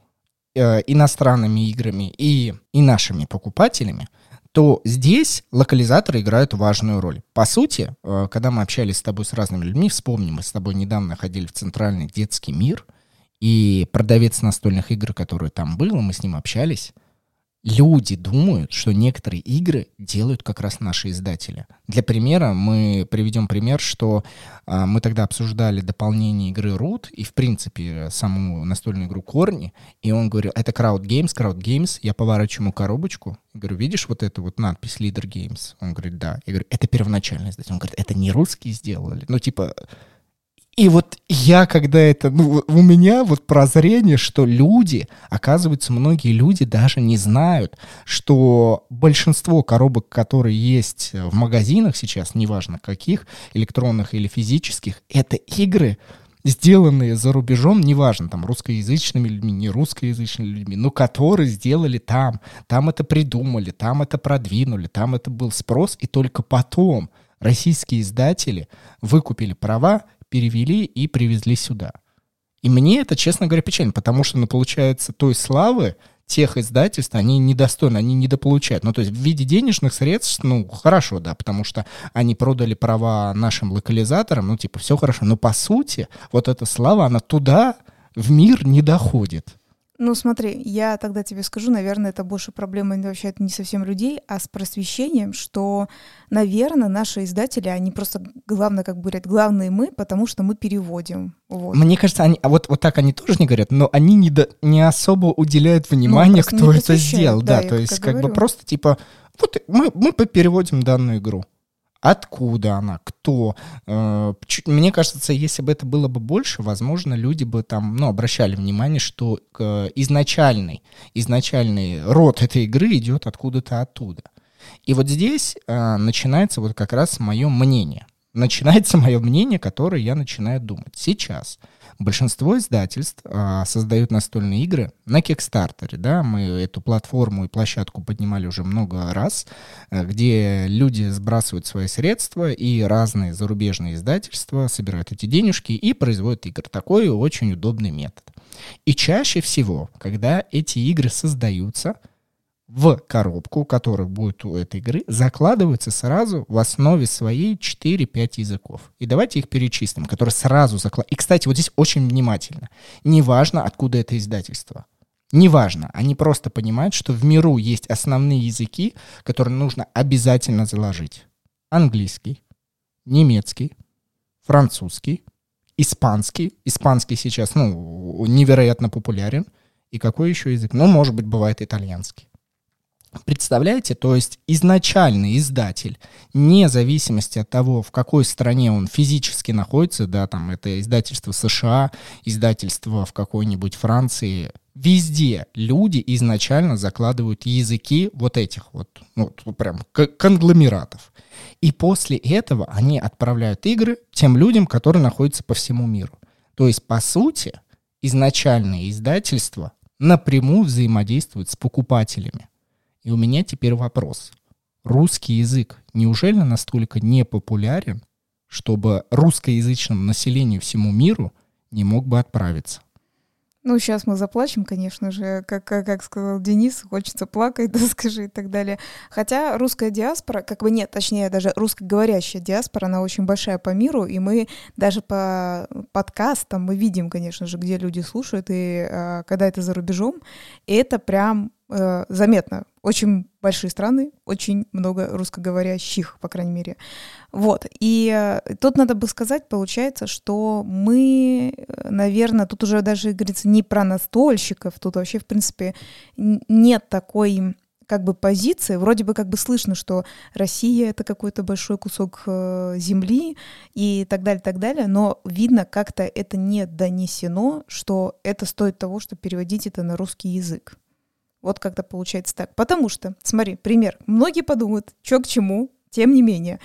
э, иностранными играми и, и нашими покупателями, то здесь локализаторы играют важную роль. По сути, э, когда мы общались с тобой с разными людьми, вспомним, мы с тобой недавно ходили в центральный детский мир, и продавец настольных игр, который там был, мы с ним общались, люди думают, что некоторые игры делают как раз наши издатели. Для примера мы приведем пример, что а, мы тогда обсуждали дополнение игры Root и, в принципе, саму настольную игру Корни, и он говорил, это Crowd Games, Crowd Games, я поворачиваю ему коробочку, говорю, видишь вот эту вот надпись Leader Games? Он говорит, да. Я говорю, это первоначальный издатель. Он говорит, это не русские сделали. Ну, типа, и вот я, когда это, ну, у меня вот прозрение, что люди, оказывается, многие люди даже не знают, что большинство коробок, которые есть в магазинах сейчас, неважно каких, электронных или физических, это игры, сделанные за рубежом, неважно, там, русскоязычными людьми, не русскоязычными людьми, но которые сделали там, там это придумали, там это продвинули, там это был спрос, и только потом российские издатели выкупили права перевели и привезли сюда. И мне это, честно говоря, печально, потому что, ну, получается, той славы тех издательств, они недостойны, они недополучают. Ну, то есть в виде денежных средств, ну, хорошо, да, потому что они продали права нашим локализаторам, ну, типа, все хорошо. Но по сути, вот эта слава, она туда, в мир не доходит. Ну, смотри, я тогда тебе скажу, наверное, это больше проблема вообще не совсем людей, а с просвещением, что, наверное, наши издатели, они просто, главное, как говорят, главные мы, потому что мы переводим. Вот. Мне кажется, они, а вот, вот так они тоже не говорят, но они не, до, не особо уделяют внимания, ну, кто это сделал. Да, да то есть как говорю. бы просто типа, вот мы, мы переводим данную игру откуда она, кто. Э, мне кажется, если бы это было бы больше, возможно, люди бы там, ну, обращали внимание, что изначальный, изначальный род этой игры идет откуда-то оттуда. И вот здесь э, начинается вот как раз мое мнение. Начинается мое мнение, которое я начинаю думать. Сейчас – Большинство издательств а, создают настольные игры на Кикстартере, да, мы эту платформу и площадку поднимали уже много раз, э, где люди сбрасывают свои средства, и разные зарубежные издательства собирают эти денежки и производят игры. Такой очень удобный метод. И чаще всего, когда эти игры создаются, в коробку, которая будет у этой игры, закладываются сразу в основе своей 4-5 языков. И давайте их перечислим, которые сразу закладываются. И, кстати, вот здесь очень внимательно. Неважно, откуда это издательство. Неважно, они просто понимают, что в миру есть основные языки, которые нужно обязательно заложить. Английский, немецкий, французский, испанский. Испанский сейчас, ну, невероятно популярен. И какой еще язык? Ну, может быть, бывает итальянский. Представляете, то есть изначальный издатель, вне зависимости от того, в какой стране он физически находится, да, там это издательство США, издательство в какой-нибудь Франции, везде люди изначально закладывают языки вот этих вот, ну, прям конгломератов. И после этого они отправляют игры тем людям, которые находятся по всему миру. То есть, по сути, изначальное издательство напрямую взаимодействует с покупателями. И у меня теперь вопрос. Русский язык неужели настолько не популярен, чтобы русскоязычному населению всему миру не мог бы отправиться? Ну, сейчас мы заплачем, конечно же, как, как, как сказал Денис, хочется плакать, да, скажи и так далее. Хотя русская диаспора, как бы нет, точнее, даже русскоговорящая диаспора, она очень большая по миру, и мы даже по подкастам мы видим, конечно же, где люди слушают, и э, когда это за рубежом, это прям э, заметно. Очень большие страны, очень много русскоговорящих, по крайней мере. Вот. И э, тут надо бы сказать, получается, что мы, э, наверное, тут уже даже говорится не про настольщиков, тут вообще, в принципе, нет такой как бы позиции, вроде бы как бы слышно, что Россия это какой-то большой кусок э, земли и так далее, так далее, но видно как-то это не донесено, что это стоит того, чтобы переводить это на русский язык. Вот как-то получается так. Потому что, смотри, пример. Многие подумают, что к чему, тем не менее.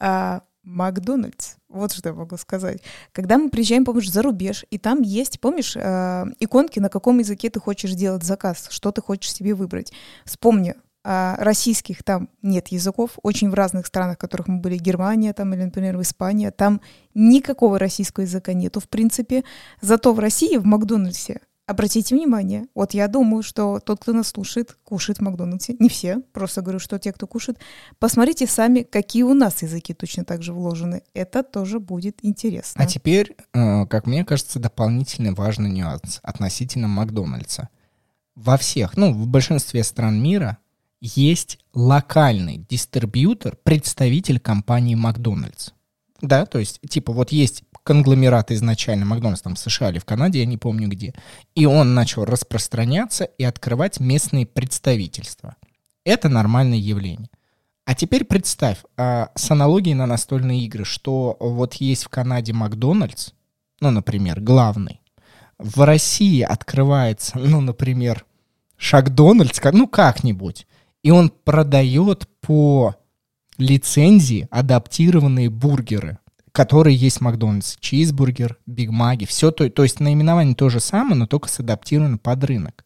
А, Макдональдс. Вот что я могу сказать. Когда мы приезжаем, помнишь, за рубеж, и там есть, помнишь, э, иконки, на каком языке ты хочешь делать заказ, что ты хочешь себе выбрать. Вспомни, а российских там нет языков, очень в разных странах, в которых мы были, Германия там или, например, в Испании, там никакого российского языка нету, в принципе. Зато в России, в Макдональдсе, Обратите внимание, вот я думаю, что тот, кто нас слушает, кушает в Макдональдсе. Не все, просто говорю, что те, кто кушает. Посмотрите сами, какие у нас языки точно так же вложены. Это тоже будет интересно. А теперь, э, как мне кажется, дополнительный важный нюанс относительно Макдональдса. Во всех, ну, в большинстве стран мира есть локальный дистрибьютор, представитель компании Макдональдс. Да, то есть, типа, вот есть конгломерат изначально, Макдональдс там в США или в Канаде, я не помню где. И он начал распространяться и открывать местные представительства. Это нормальное явление. А теперь представь, а, с аналогией на настольные игры, что вот есть в Канаде Макдональдс, ну, например, главный, в России открывается, ну, например, Шакдональдс, ну, как-нибудь, и он продает по лицензии адаптированные бургеры которые есть в Макдональдсе. Чизбургер, Биг Маги, все то, то есть наименование то же самое, но только садаптировано под рынок.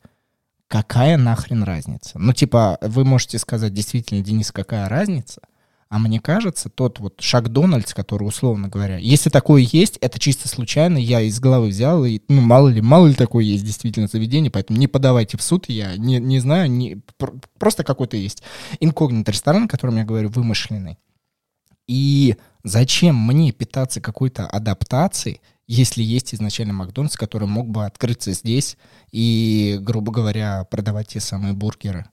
Какая нахрен разница? Ну, типа, вы можете сказать, действительно, Денис, какая разница? А мне кажется, тот вот шаг Дональдс, который, условно говоря, если такое есть, это чисто случайно, я из головы взял, и, ну, мало ли, мало ли такое есть действительно заведение, поэтому не подавайте в суд, я не, не знаю, не, просто какой-то есть инкогнит ресторан, о котором я говорю, вымышленный. И зачем мне питаться какой-то адаптацией, если есть изначально Макдональдс, который мог бы открыться здесь и, грубо говоря, продавать те самые бургеры?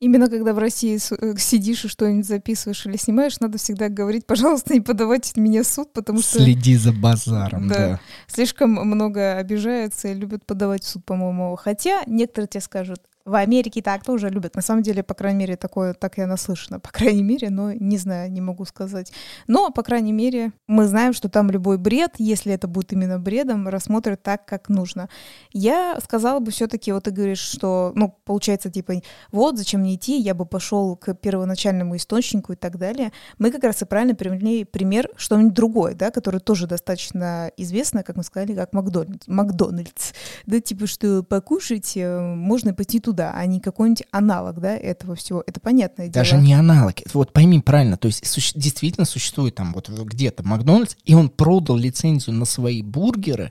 Именно когда в России э, сидишь и что-нибудь записываешь или снимаешь, надо всегда говорить, пожалуйста, не подавайте меня в суд, потому что... Следи за базаром, да. да. Слишком много обижаются и любят подавать в суд, по-моему. Хотя некоторые тебе скажут, в Америке так тоже любят. На самом деле, по крайней мере, такое так я наслышана. По крайней мере, но не знаю, не могу сказать. Но, по крайней мере, мы знаем, что там любой бред, если это будет именно бредом, рассмотрят так, как нужно. Я сказала бы все-таки, вот ты говоришь, что, ну, получается, типа, вот, зачем мне идти, я бы пошел к первоначальному источнику и так далее. Мы как раз и правильно привели пример что-нибудь другое, да, которое тоже достаточно известно, как мы сказали, как Макдональдс. Макдональдс. Да, типа, что покушать э, можно пойти туда туда, а не какой-нибудь аналог, да, этого всего. Это понятное дело. Даже не аналог. Вот пойми правильно, то есть суще- действительно существует там вот где-то Макдональдс, и он продал лицензию на свои бургеры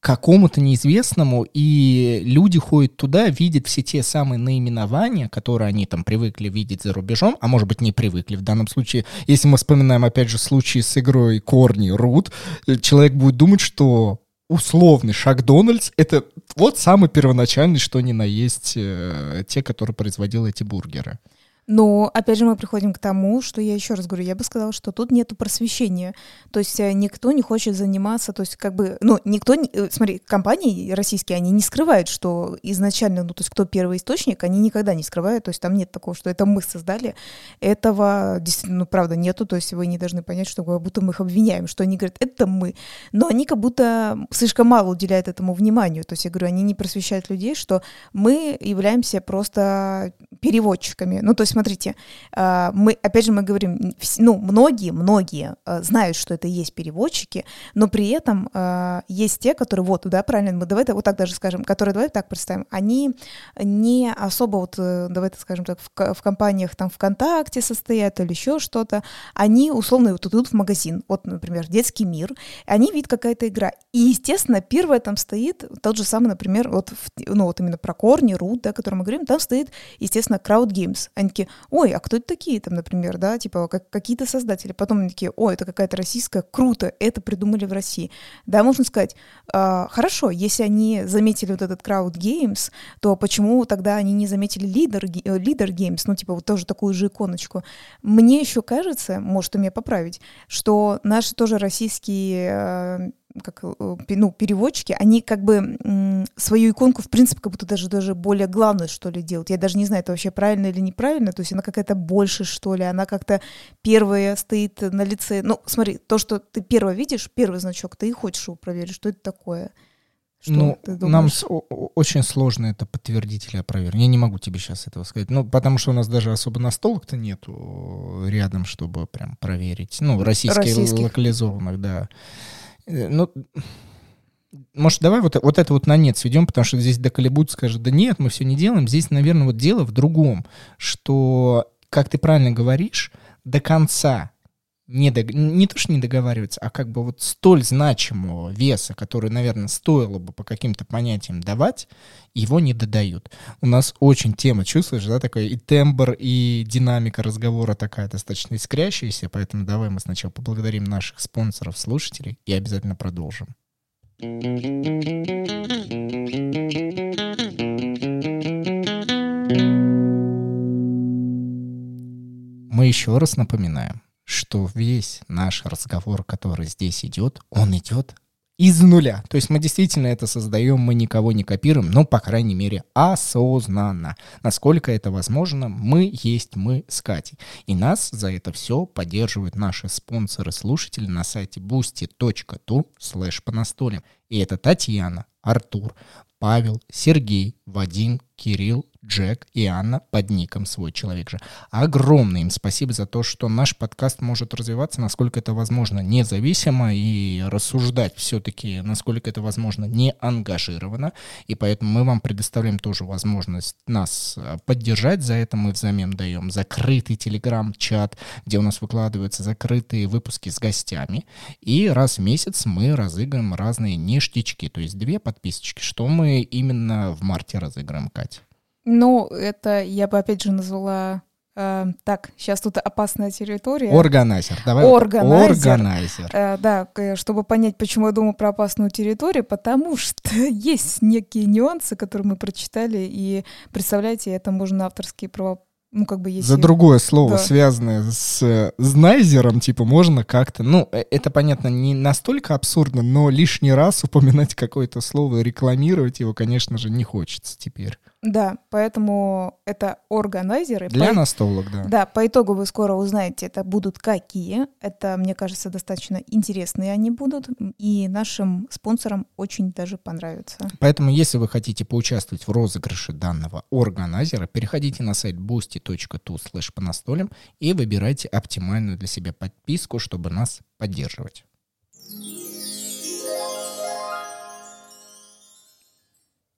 какому-то неизвестному, и люди ходят туда, видят все те самые наименования, которые они там привыкли видеть за рубежом, а может быть не привыкли в данном случае. Если мы вспоминаем опять же случай с игрой Корни Рут, человек будет думать, что условный Шакдональдс — это вот самый первоначальный, что ни на есть, э, те, которые производил эти бургеры. Но, опять же, мы приходим к тому, что я еще раз говорю, я бы сказала, что тут нету просвещения. То есть э, никто не хочет заниматься, то есть как бы, ну, никто, не, э, смотри, компании российские, они не скрывают, что изначально, ну, то есть кто первый источник, они никогда не скрывают, то есть там нет такого, что это мы создали. Этого действительно, ну, правда, нету, то есть вы не должны понять, что как будто мы их обвиняем, что они говорят, это мы. Но они как будто слишком мало уделяют этому вниманию. То есть я говорю, они не просвещают людей, что мы являемся просто переводчиками. Ну, то есть смотрите, а, мы, опять же, мы говорим, ну, многие, многие а, знают, что это есть переводчики, но при этом а, есть те, которые, вот, да, правильно, мы давай вот так даже скажем, которые, давай так представим, они не особо, вот, э, давай так скажем так, в, в компаниях там ВКонтакте состоят или еще что-то, они условно вот идут в магазин, вот, например, детский мир, они видят какая-то игра, и, естественно, первое там стоит, тот же самый, например, вот, ну, вот именно про корни, рут, да, о котором мы говорим, там стоит, естественно, Crowd Games, они такие, ой, а кто это такие там, например, да, типа как, какие-то создатели. Потом они такие, ой, это какая-то российская, круто, это придумали в России. Да, можно сказать, э, хорошо, если они заметили вот этот Crowd Games, то почему тогда они не заметили Leader, Leader Games, ну, типа вот тоже такую же иконочку. Мне еще кажется, может, меня поправить, что наши тоже российские э, как, э, ну, переводчики, они как бы свою иконку, в принципе, как будто даже, даже более главное, что ли, делают. Я даже не знаю, это вообще правильно или неправильно, то есть она какая-то больше, что ли, она как-то первая стоит на лице. Ну, смотри, то, что ты первое видишь, первый значок, ты и хочешь его проверить, что это такое. Что ну, нам с- очень сложно это подтвердить или опровергнуть. Я не могу тебе сейчас этого сказать. Ну, потому что у нас даже особо настолок-то нету рядом, чтобы прям проверить. Ну, российские Российских. локализованных, да. Э, ну, может, давай вот, вот это вот на нет сведем, потому что здесь доколебут, скажет, да нет, мы все не делаем. Здесь, наверное, вот дело в другом, что, как ты правильно говоришь, до конца не, дог... не то, что не договариваться, а как бы вот столь значимого веса, который, наверное, стоило бы по каким-то понятиям давать, его не додают. У нас очень тема, чувствуешь, да, такая и тембр, и динамика разговора такая достаточно искрящаяся, поэтому давай мы сначала поблагодарим наших спонсоров, слушателей и обязательно продолжим. Мы еще раз напоминаем, что весь наш разговор, который здесь идет, он идет из нуля. То есть мы действительно это создаем, мы никого не копируем, но, по крайней мере, осознанно. Насколько это возможно, мы есть мы с Катей. И нас за это все поддерживают наши спонсоры-слушатели на сайте boosty.tu slash по настолям. И это Татьяна, Артур, Павел, Сергей, Вадим, Кирилл, Джек и Анна под ником «Свой человек же». Огромное им спасибо за то, что наш подкаст может развиваться, насколько это возможно, независимо и рассуждать все-таки, насколько это возможно, не ангажированно. И поэтому мы вам предоставляем тоже возможность нас э, поддержать. За это мы взамен даем закрытый телеграм-чат, где у нас выкладываются закрытые выпуски с гостями. И раз в месяц мы разыграем разные ништячки, то есть две подписочки. Что мы именно в марте разыграем, Катя? Ну, это я бы опять же назвала Uh, так, сейчас тут опасная территория. Органайзер, давай. Органайзер. Органайзер. Uh, да, чтобы понять, почему я думаю про опасную территорию, потому что есть некие нюансы, которые мы прочитали, и представляете, это можно авторские права ну, как бы если... За другое слово, да. связанное с знайзером, типа, можно как-то... Ну, э, это, понятно, не настолько абсурдно, но лишний раз упоминать какое-то слово, рекламировать его, конечно же, не хочется теперь. Да, поэтому это органайзеры. Для по... настолок, да. Да, по итогу вы скоро узнаете, это будут какие. Это, мне кажется, достаточно интересные они будут, и нашим спонсорам очень даже понравится. Поэтому, если вы хотите поучаствовать в розыгрыше данного органайзера, переходите на сайт boosty.tu slash по настолям и выбирайте оптимальную для себя подписку, чтобы нас поддерживать.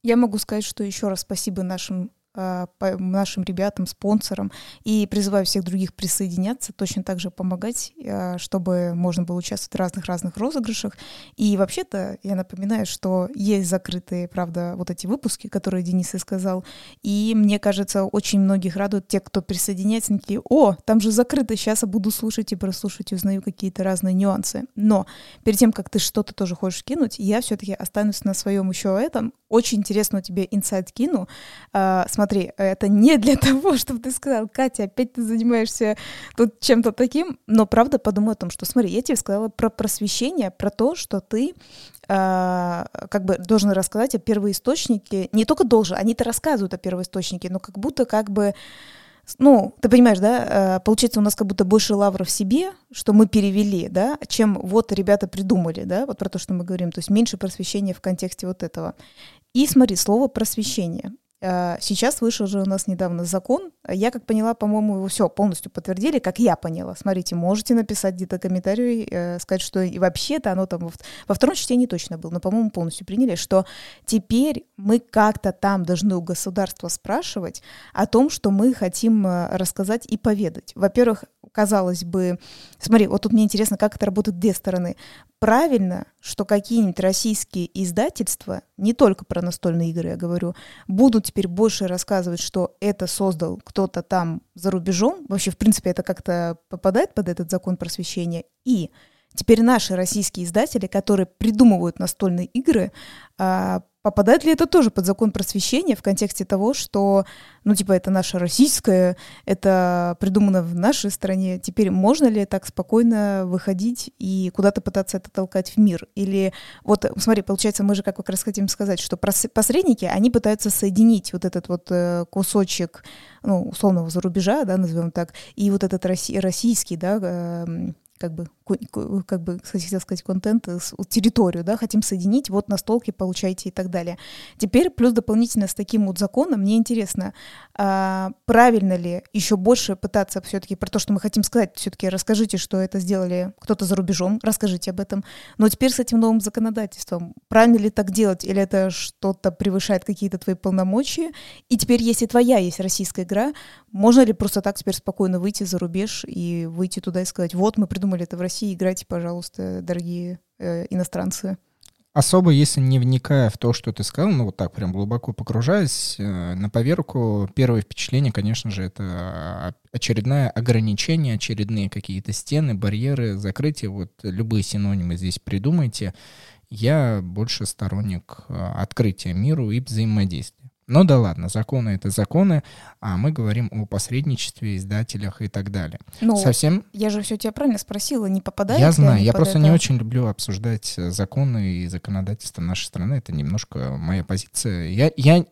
Я могу сказать, что еще раз спасибо нашим нашим ребятам, спонсорам, и призываю всех других присоединяться, точно так же помогать, а, чтобы можно было участвовать в разных-разных розыгрышах. И вообще-то я напоминаю, что есть закрытые, правда, вот эти выпуски, которые Денис и сказал, и мне кажется, очень многих радует те, кто присоединяется, они такие, о, там же закрыто, сейчас я буду слушать и прослушать, и узнаю какие-то разные нюансы. Но перед тем, как ты что-то тоже хочешь кинуть, я все-таки останусь на своем еще этом. Очень интересно у тебя инсайт кину. А, смотри, это не для того, чтобы ты сказал, Катя, опять ты занимаешься тут чем-то таким, но правда подумай о том, что, смотри, я тебе сказала про просвещение, про то, что ты э, как бы должен рассказать о первоисточнике, не только должен, они-то рассказывают о первоисточнике, но как будто как бы ну, ты понимаешь, да, э, получается у нас как будто больше лавра в себе, что мы перевели, да, чем вот ребята придумали, да, вот про то, что мы говорим, то есть меньше просвещения в контексте вот этого. И смотри, слово просвещение. А, сейчас вышел же у нас недавно закон. Я, как поняла, по-моему, его все полностью подтвердили, как я поняла. Смотрите, можете написать где-то комментарий, э, сказать, что и вообще-то оно там во втором чтении точно было, но, по-моему, полностью приняли, что теперь мы как-то там должны у государства спрашивать о том, что мы хотим э, рассказать и поведать. Во-первых, казалось бы, смотри, вот тут мне интересно, как это работает две стороны. Правильно, что какие-нибудь российские издательства, не только про настольные игры я говорю, будут теперь больше рассказывать, что это создал кто-то там за рубежом. Вообще, в принципе, это как-то попадает под этот закон просвещения. И теперь наши российские издатели, которые придумывают настольные игры, а, Попадает ли это тоже под закон просвещения в контексте того, что, ну, типа, это наше российское, это придумано в нашей стране, теперь можно ли так спокойно выходить и куда-то пытаться это толкать в мир? Или вот, смотри, получается, мы же как раз хотим сказать, что посредники, они пытаются соединить вот этот вот э, кусочек, ну, условного зарубежа, да, назовем так, и вот этот российский, да, эм, как бы, как бы, хотел сказать, контент, территорию, да, хотим соединить, вот настолки получайте и так далее. Теперь плюс дополнительно с таким вот законом, мне интересно, а, правильно ли еще больше пытаться все-таки про то, что мы хотим сказать, все-таки расскажите, что это сделали кто-то за рубежом, расскажите об этом, но теперь с этим новым законодательством, правильно ли так делать, или это что-то превышает какие-то твои полномочия, и теперь, если твоя есть российская игра, можно ли просто так теперь спокойно выйти за рубеж и выйти туда и сказать, вот мы придумали это в России, играйте, пожалуйста, дорогие э, иностранцы. Особо, если не вникая в то, что ты сказал, ну вот так прям глубоко погружаясь, э, на поверку первое впечатление, конечно же, это очередное ограничение, очередные какие-то стены, барьеры, закрытие, вот любые синонимы здесь придумайте. Я больше сторонник э, открытия миру и взаимодействия. Ну да ладно, законы это законы, а мы говорим о посредничестве, издателях и так далее. Ну, Совсем. Я же все тебя правильно спросила, не попадает. Я знаю, я просто это? не очень люблю обсуждать э, законы и законодательство нашей страны. Это немножко моя позиция. Я, я,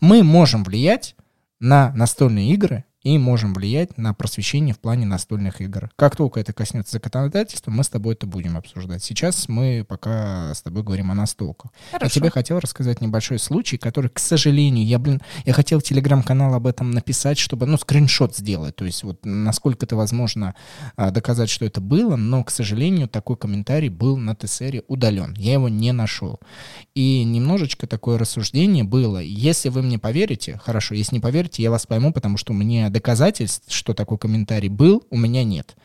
мы можем влиять на настольные игры и можем влиять на просвещение в плане настольных игр. Как только это коснется законодательства, мы с тобой это будем обсуждать. Сейчас мы пока с тобой говорим о настолках. Хорошо. Я тебе хотел рассказать небольшой случай, который, к сожалению, я, блин, я хотел в телеграм-канал об этом написать, чтобы, ну, скриншот сделать, то есть вот насколько это возможно а, доказать, что это было, но, к сожалению, такой комментарий был на ТСРе удален. Я его не нашел. И немножечко такое рассуждение было. Если вы мне поверите, хорошо, если не поверите, я вас пойму, потому что мне доказательств, что такой комментарий был, у меня нет.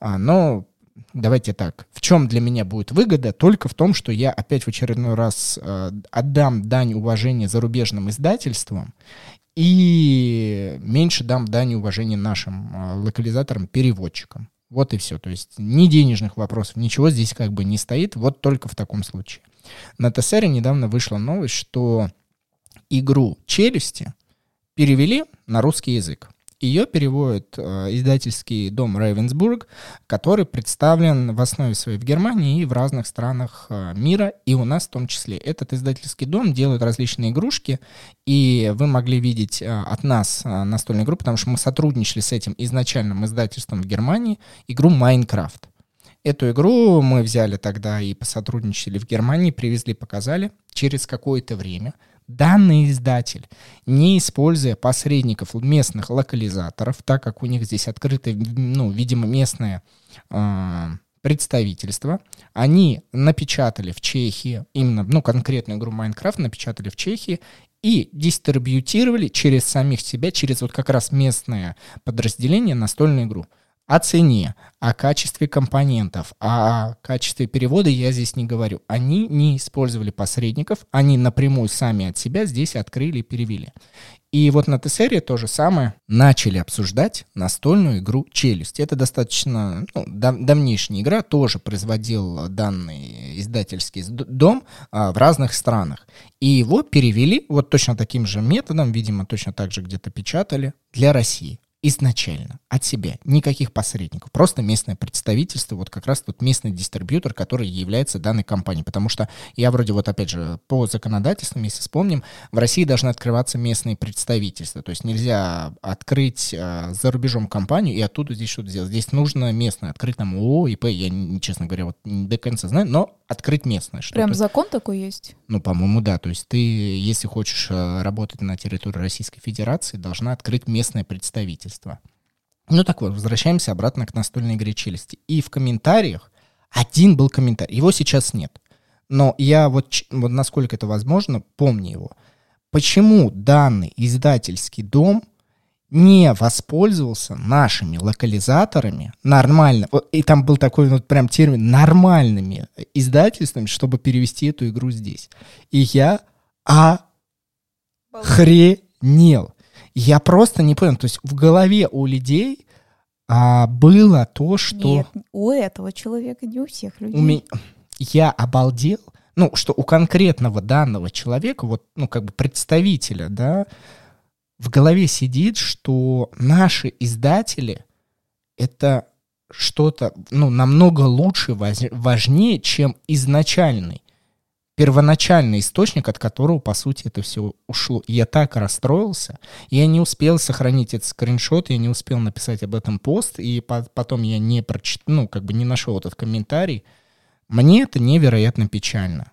А, но давайте так, в чем для меня будет выгода? Только в том, что я опять в очередной раз э, отдам дань уважения зарубежным издательствам и меньше дам дань уважения нашим э, локализаторам, переводчикам. Вот и все. То есть ни денежных вопросов, ничего здесь как бы не стоит, вот только в таком случае. На ТСР недавно вышла новость, что игру «Челюсти» перевели на русский язык. Ее переводит э, издательский дом Ravensburg, который представлен в основе своей в Германии и в разных странах э, мира, и у нас в том числе. Этот издательский дом делает различные игрушки, и вы могли видеть э, от нас э, настольную игру, потому что мы сотрудничали с этим изначальным издательством в Германии, игру Майнкрафт. Эту игру мы взяли тогда и посотрудничали в Германии, привезли, показали. Через какое-то время данный издатель, не используя посредников местных локализаторов, так как у них здесь открыто, ну, видимо, местное э, представительство, они напечатали в Чехии, именно, ну, конкретную игру Майнкрафт напечатали в Чехии и дистрибьютировали через самих себя, через вот как раз местное подразделение настольную игру о цене, о качестве компонентов, о качестве перевода я здесь не говорю. Они не использовали посредников, они напрямую сами от себя здесь открыли и перевели. И вот на ТСРе то же самое начали обсуждать настольную игру «Челюсть». Это достаточно ну, дав давнейшая игра, тоже производил данный издательский дом а, в разных странах. И его перевели вот точно таким же методом, видимо, точно так же где-то печатали для России изначально от себя, никаких посредников, просто местное представительство, вот как раз тут местный дистрибьютор, который является данной компанией, потому что я вроде вот опять же по законодательству, если вспомним, в России должны открываться местные представительства, то есть нельзя открыть э, за рубежом компанию и оттуда здесь что-то сделать, здесь нужно местное, открыть там ООО, ИП, я, честно говоря, вот не до конца знаю, но открыть местное. Что Прям закон такой есть? Ну, по-моему, да, то есть ты, если хочешь э, работать на территории Российской Федерации, должна открыть местное представительство издательства. Ну так вот, возвращаемся обратно к настольной игре челюсти. И в комментариях один был комментарий. Его сейчас нет. Но я вот, вот насколько это возможно, помню его. Почему данный издательский дом не воспользовался нашими локализаторами нормально, и там был такой вот прям термин, нормальными издательствами, чтобы перевести эту игру здесь. И я охренел. Я просто не понял. То есть в голове у людей а, было то, что... Нет, у этого человека, не у всех людей. У меня... Я обалдел, ну, что у конкретного данного человека, вот, ну, как бы представителя, да, в голове сидит, что наши издатели — это что-то, ну, намного лучше, важнее, чем изначальный первоначальный источник, от которого, по сути, это все ушло. И я так расстроился, я не успел сохранить этот скриншот, я не успел написать об этом пост, и по потом я не прочитал, ну, как бы не нашел этот комментарий. Мне это невероятно печально.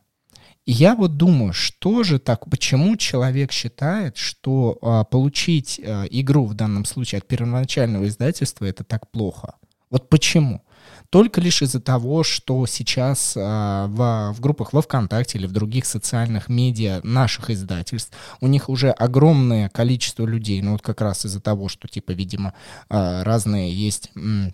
И я вот думаю, что же так, почему человек считает, что а, получить а, игру в данном случае от первоначального издательства это так плохо? Вот почему? Только лишь из-за того, что сейчас а, в, в группах во ВКонтакте или в других социальных медиа наших издательств у них уже огромное количество людей, ну вот как раз из-за того, что типа, видимо, а, разные есть Э,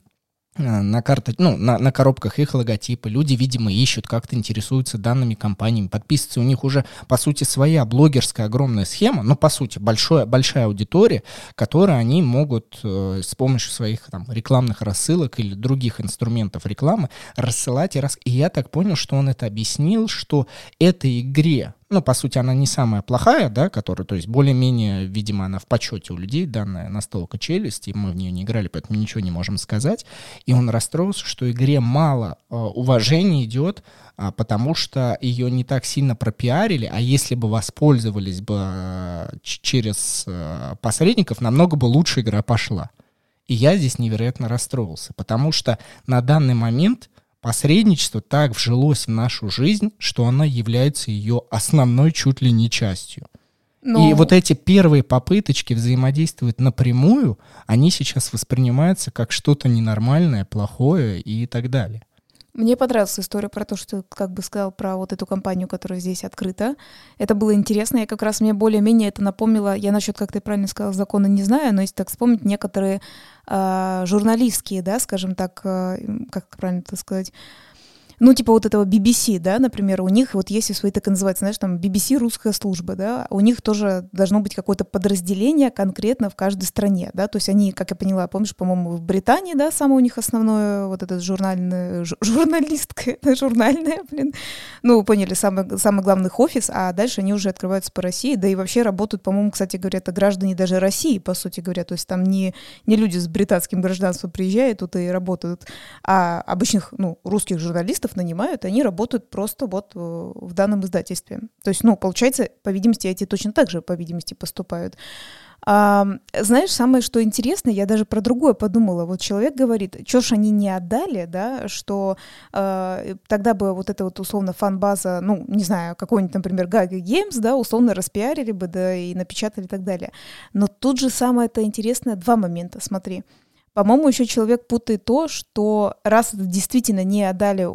на, карта, ну, на, на коробках их логотипы. Люди, видимо, ищут, как-то интересуются данными компаниями, подписываются. У них уже, по сути, своя блогерская огромная схема, но, по сути, большое, большая аудитория, которую они могут э, с помощью своих там, рекламных рассылок или других инструментов рекламы рассылать. И, рас... и я так понял, что он это объяснил, что этой игре ну, по сути, она не самая плохая, да, которая, то есть, более-менее, видимо, она в почете у людей, данная настолка челюсть, и мы в нее не играли, поэтому ничего не можем сказать. И он расстроился, что игре мало э, уважения идет, э, потому что ее не так сильно пропиарили, а если бы воспользовались бы э, через э, посредников, намного бы лучше игра пошла. И я здесь невероятно расстроился, потому что на данный момент посредничество так вжилось в нашу жизнь, что она является ее основной чуть ли не частью. Но... И ну. вот эти первые попыточки взаимодействовать напрямую, они сейчас воспринимаются как что-то ненормальное, плохое и так далее. Мне понравилась история про то, что ты как бы сказал про вот эту компанию, которая здесь открыта. Это было интересно. Я как раз мне более-менее это напомнила. Я насчет, как ты правильно сказал, закона не знаю, но если так вспомнить, некоторые э, журналистские, да, скажем так, э, как правильно это сказать, ну, типа вот этого BBC, да, например, у них вот есть свои, так и называется, знаешь, там BBC русская служба, да, у них тоже должно быть какое-то подразделение конкретно в каждой стране, да, то есть они, как я поняла, помнишь, по-моему, в Британии, да, самое у них основное, вот этот журнальный, журналистка, журнальная, блин, ну, поняли, самый, самый главный офис, а дальше они уже открываются по России, да и вообще работают, по-моему, кстати говоря, это граждане даже России, по сути говоря, то есть там не, не люди с британским гражданством приезжают тут и работают, а обычных, ну, русских журналистов журналистов нанимают, они работают просто вот э, в данном издательстве. То есть, ну, получается, по видимости, эти точно так же, по видимости, поступают. А, знаешь, самое что интересно, я даже про другое подумала. Вот человек говорит, что ж они не отдали, да, что э, тогда бы вот эта вот условно фан-база, ну, не знаю, какой-нибудь, например, Gaga Games, да, условно распиарили бы, да, и напечатали и так далее. Но тут же самое это интересное, два момента, смотри. По-моему, еще человек путает то, что раз действительно не отдали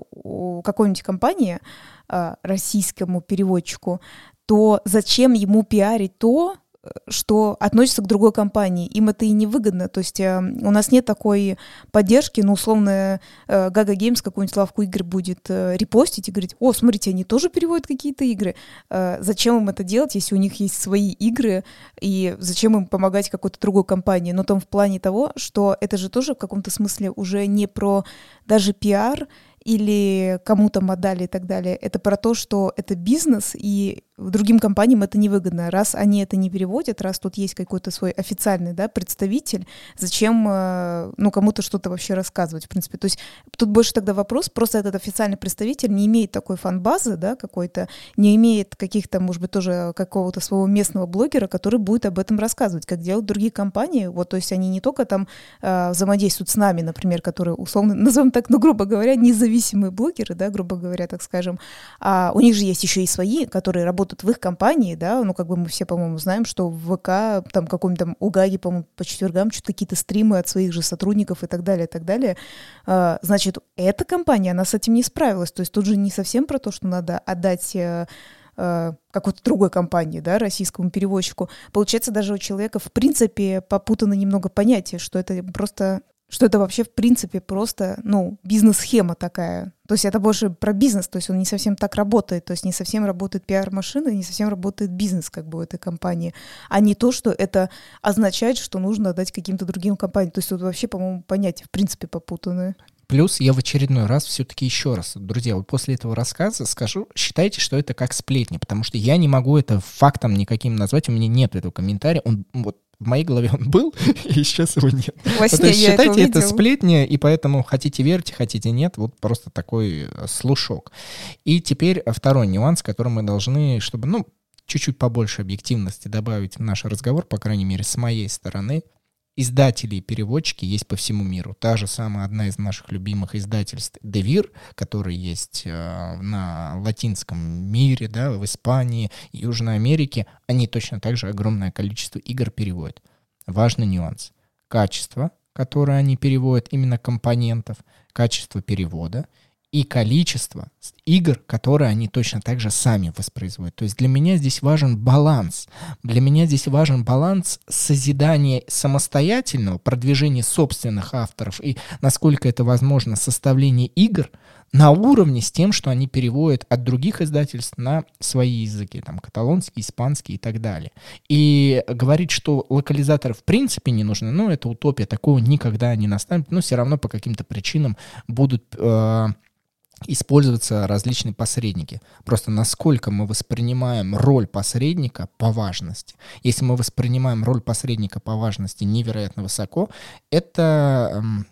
какой-нибудь компании, а, российскому переводчику, то зачем ему пиарить то, что относится к другой компании. Им это и не выгодно. То есть э, у нас нет такой поддержки, ну, условно, э, Gaga Games какую-нибудь лавку игр будет э, репостить и говорить, о, смотрите, они тоже переводят какие-то игры. Э, зачем им это делать, если у них есть свои игры, и зачем им помогать какой-то другой компании? Но там в плане того, что это же тоже в каком-то смысле уже не про даже пиар, или кому-то отдали и так далее. Это про то, что это бизнес, и другим компаниям это невыгодно. Раз они это не переводят, раз тут есть какой-то свой официальный да, представитель, зачем э, ну, кому-то что-то вообще рассказывать, в принципе. То есть тут больше тогда вопрос, просто этот официальный представитель не имеет такой фан-базы, да, какой-то, не имеет каких-то, может быть, тоже какого-то своего местного блогера, который будет об этом рассказывать, как делают другие компании. Вот, то есть они не только там э, взаимодействуют с нами, например, которые условно, назовем так, ну, грубо говоря, независимые блогеры, да, грубо говоря, так скажем, а у них же есть еще и свои, которые работают работают в их компании, да, ну, как бы мы все, по-моему, знаем, что в ВК, там, каком-то там Угаге, по-моему, по четвергам что-то какие-то стримы от своих же сотрудников и так далее, и так далее. А, значит, эта компания, она с этим не справилась. То есть тут же не совсем про то, что надо отдать э, э, какой-то другой компании, да, российскому переводчику. Получается, даже у человека, в принципе, попутано немного понятие, что это просто что это вообще, в принципе, просто, ну, бизнес-схема такая. То есть это больше про бизнес, то есть он не совсем так работает, то есть не совсем работает пиар-машина, не совсем работает бизнес как бы у этой компании, а не то, что это означает, что нужно отдать каким-то другим компаниям. То есть тут вообще, по-моему, понятия, в принципе, попутанные. Плюс я в очередной раз все-таки еще раз, друзья, вот после этого рассказа скажу, считайте, что это как сплетни, потому что я не могу это фактом никаким назвать, у меня нет этого комментария, он вот в моей голове он был, и сейчас его нет. Во сне ну, я считайте это, это сплетни, и поэтому хотите верьте, хотите нет, вот просто такой э, слушок. И теперь второй нюанс, который мы должны, чтобы, ну, чуть-чуть побольше объективности добавить в наш разговор, по крайней мере, с моей стороны — издатели и переводчики есть по всему миру. Та же самая одна из наших любимых издательств Девир, который есть э, на латинском мире, да, в Испании, Южной Америке, они точно так же огромное количество игр переводят. Важный нюанс. Качество, которое они переводят, именно компонентов, качество перевода — и количество игр, которые они точно так же сами воспроизводят. То есть для меня здесь важен баланс. Для меня здесь важен баланс созидания самостоятельного, продвижения собственных авторов и, насколько это возможно, составления игр на уровне с тем, что они переводят от других издательств на свои языки, там, каталонский, испанский и так далее. И говорить, что локализаторы в принципе не нужны, ну, это утопия, такого никогда не настанет, но все равно по каким-то причинам будут э, использоваться различные посредники. Просто насколько мы воспринимаем роль посредника по важности. Если мы воспринимаем роль посредника по важности невероятно высоко, это, эм,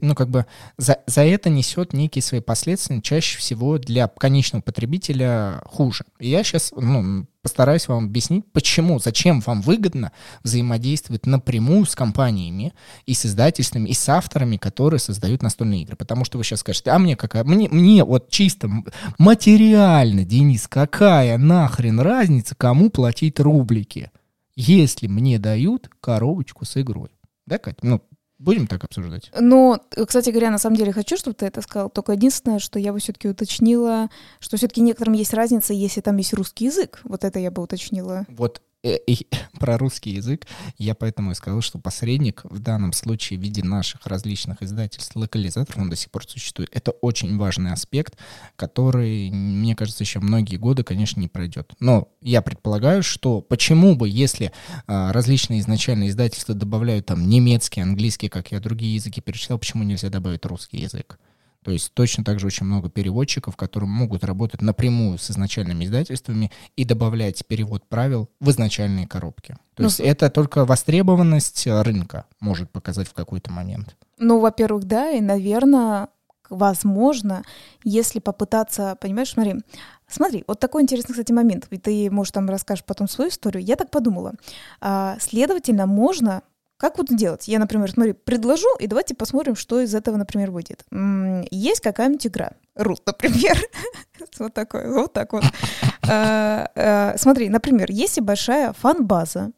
ну, как бы, за, за это несет некие свои последствия, чаще всего для конечного потребителя хуже. Я сейчас, ну, постараюсь вам объяснить, почему, зачем вам выгодно взаимодействовать напрямую с компаниями и с издательствами, и с авторами, которые создают настольные игры. Потому что вы сейчас скажете, а мне какая? Мне, мне вот чисто материально, Денис, какая нахрен разница, кому платить рублики, если мне дают коробочку с игрой? Да, Катя? Ну, Будем так обсуждать. Ну, кстати говоря, на самом деле хочу, чтобы ты это сказал. Только единственное, что я бы все-таки уточнила, что все-таки некоторым есть разница, если там есть русский язык. Вот это я бы уточнила. Вот про русский язык я поэтому и сказал, что посредник в данном случае в виде наших различных издательств, локализаторов, он до сих пор существует. Это очень важный аспект, который, мне кажется, еще многие годы, конечно, не пройдет. Но я предполагаю, что почему бы, если а, различные изначальные издательства добавляют там немецкий, английский, как я другие языки перечислял, почему нельзя добавить русский язык? То есть точно так же очень много переводчиков, которые могут работать напрямую с изначальными издательствами и добавлять перевод правил в изначальные коробки. То ну, есть это только востребованность рынка может показать в какой-то момент. Ну, во-первых, да, и, наверное, возможно, если попытаться, понимаешь, смотри, Смотри, вот такой интересный, кстати, момент. Ты, может, там расскажешь потом свою историю. Я так подумала. А, следовательно, можно как вот делать? Я, например, смотри, предложу, и давайте посмотрим, что из этого, например, выйдет. Есть какая-нибудь игра, Рут, например. вот такой, вот так вот. А, а, смотри, например, если большая фан-база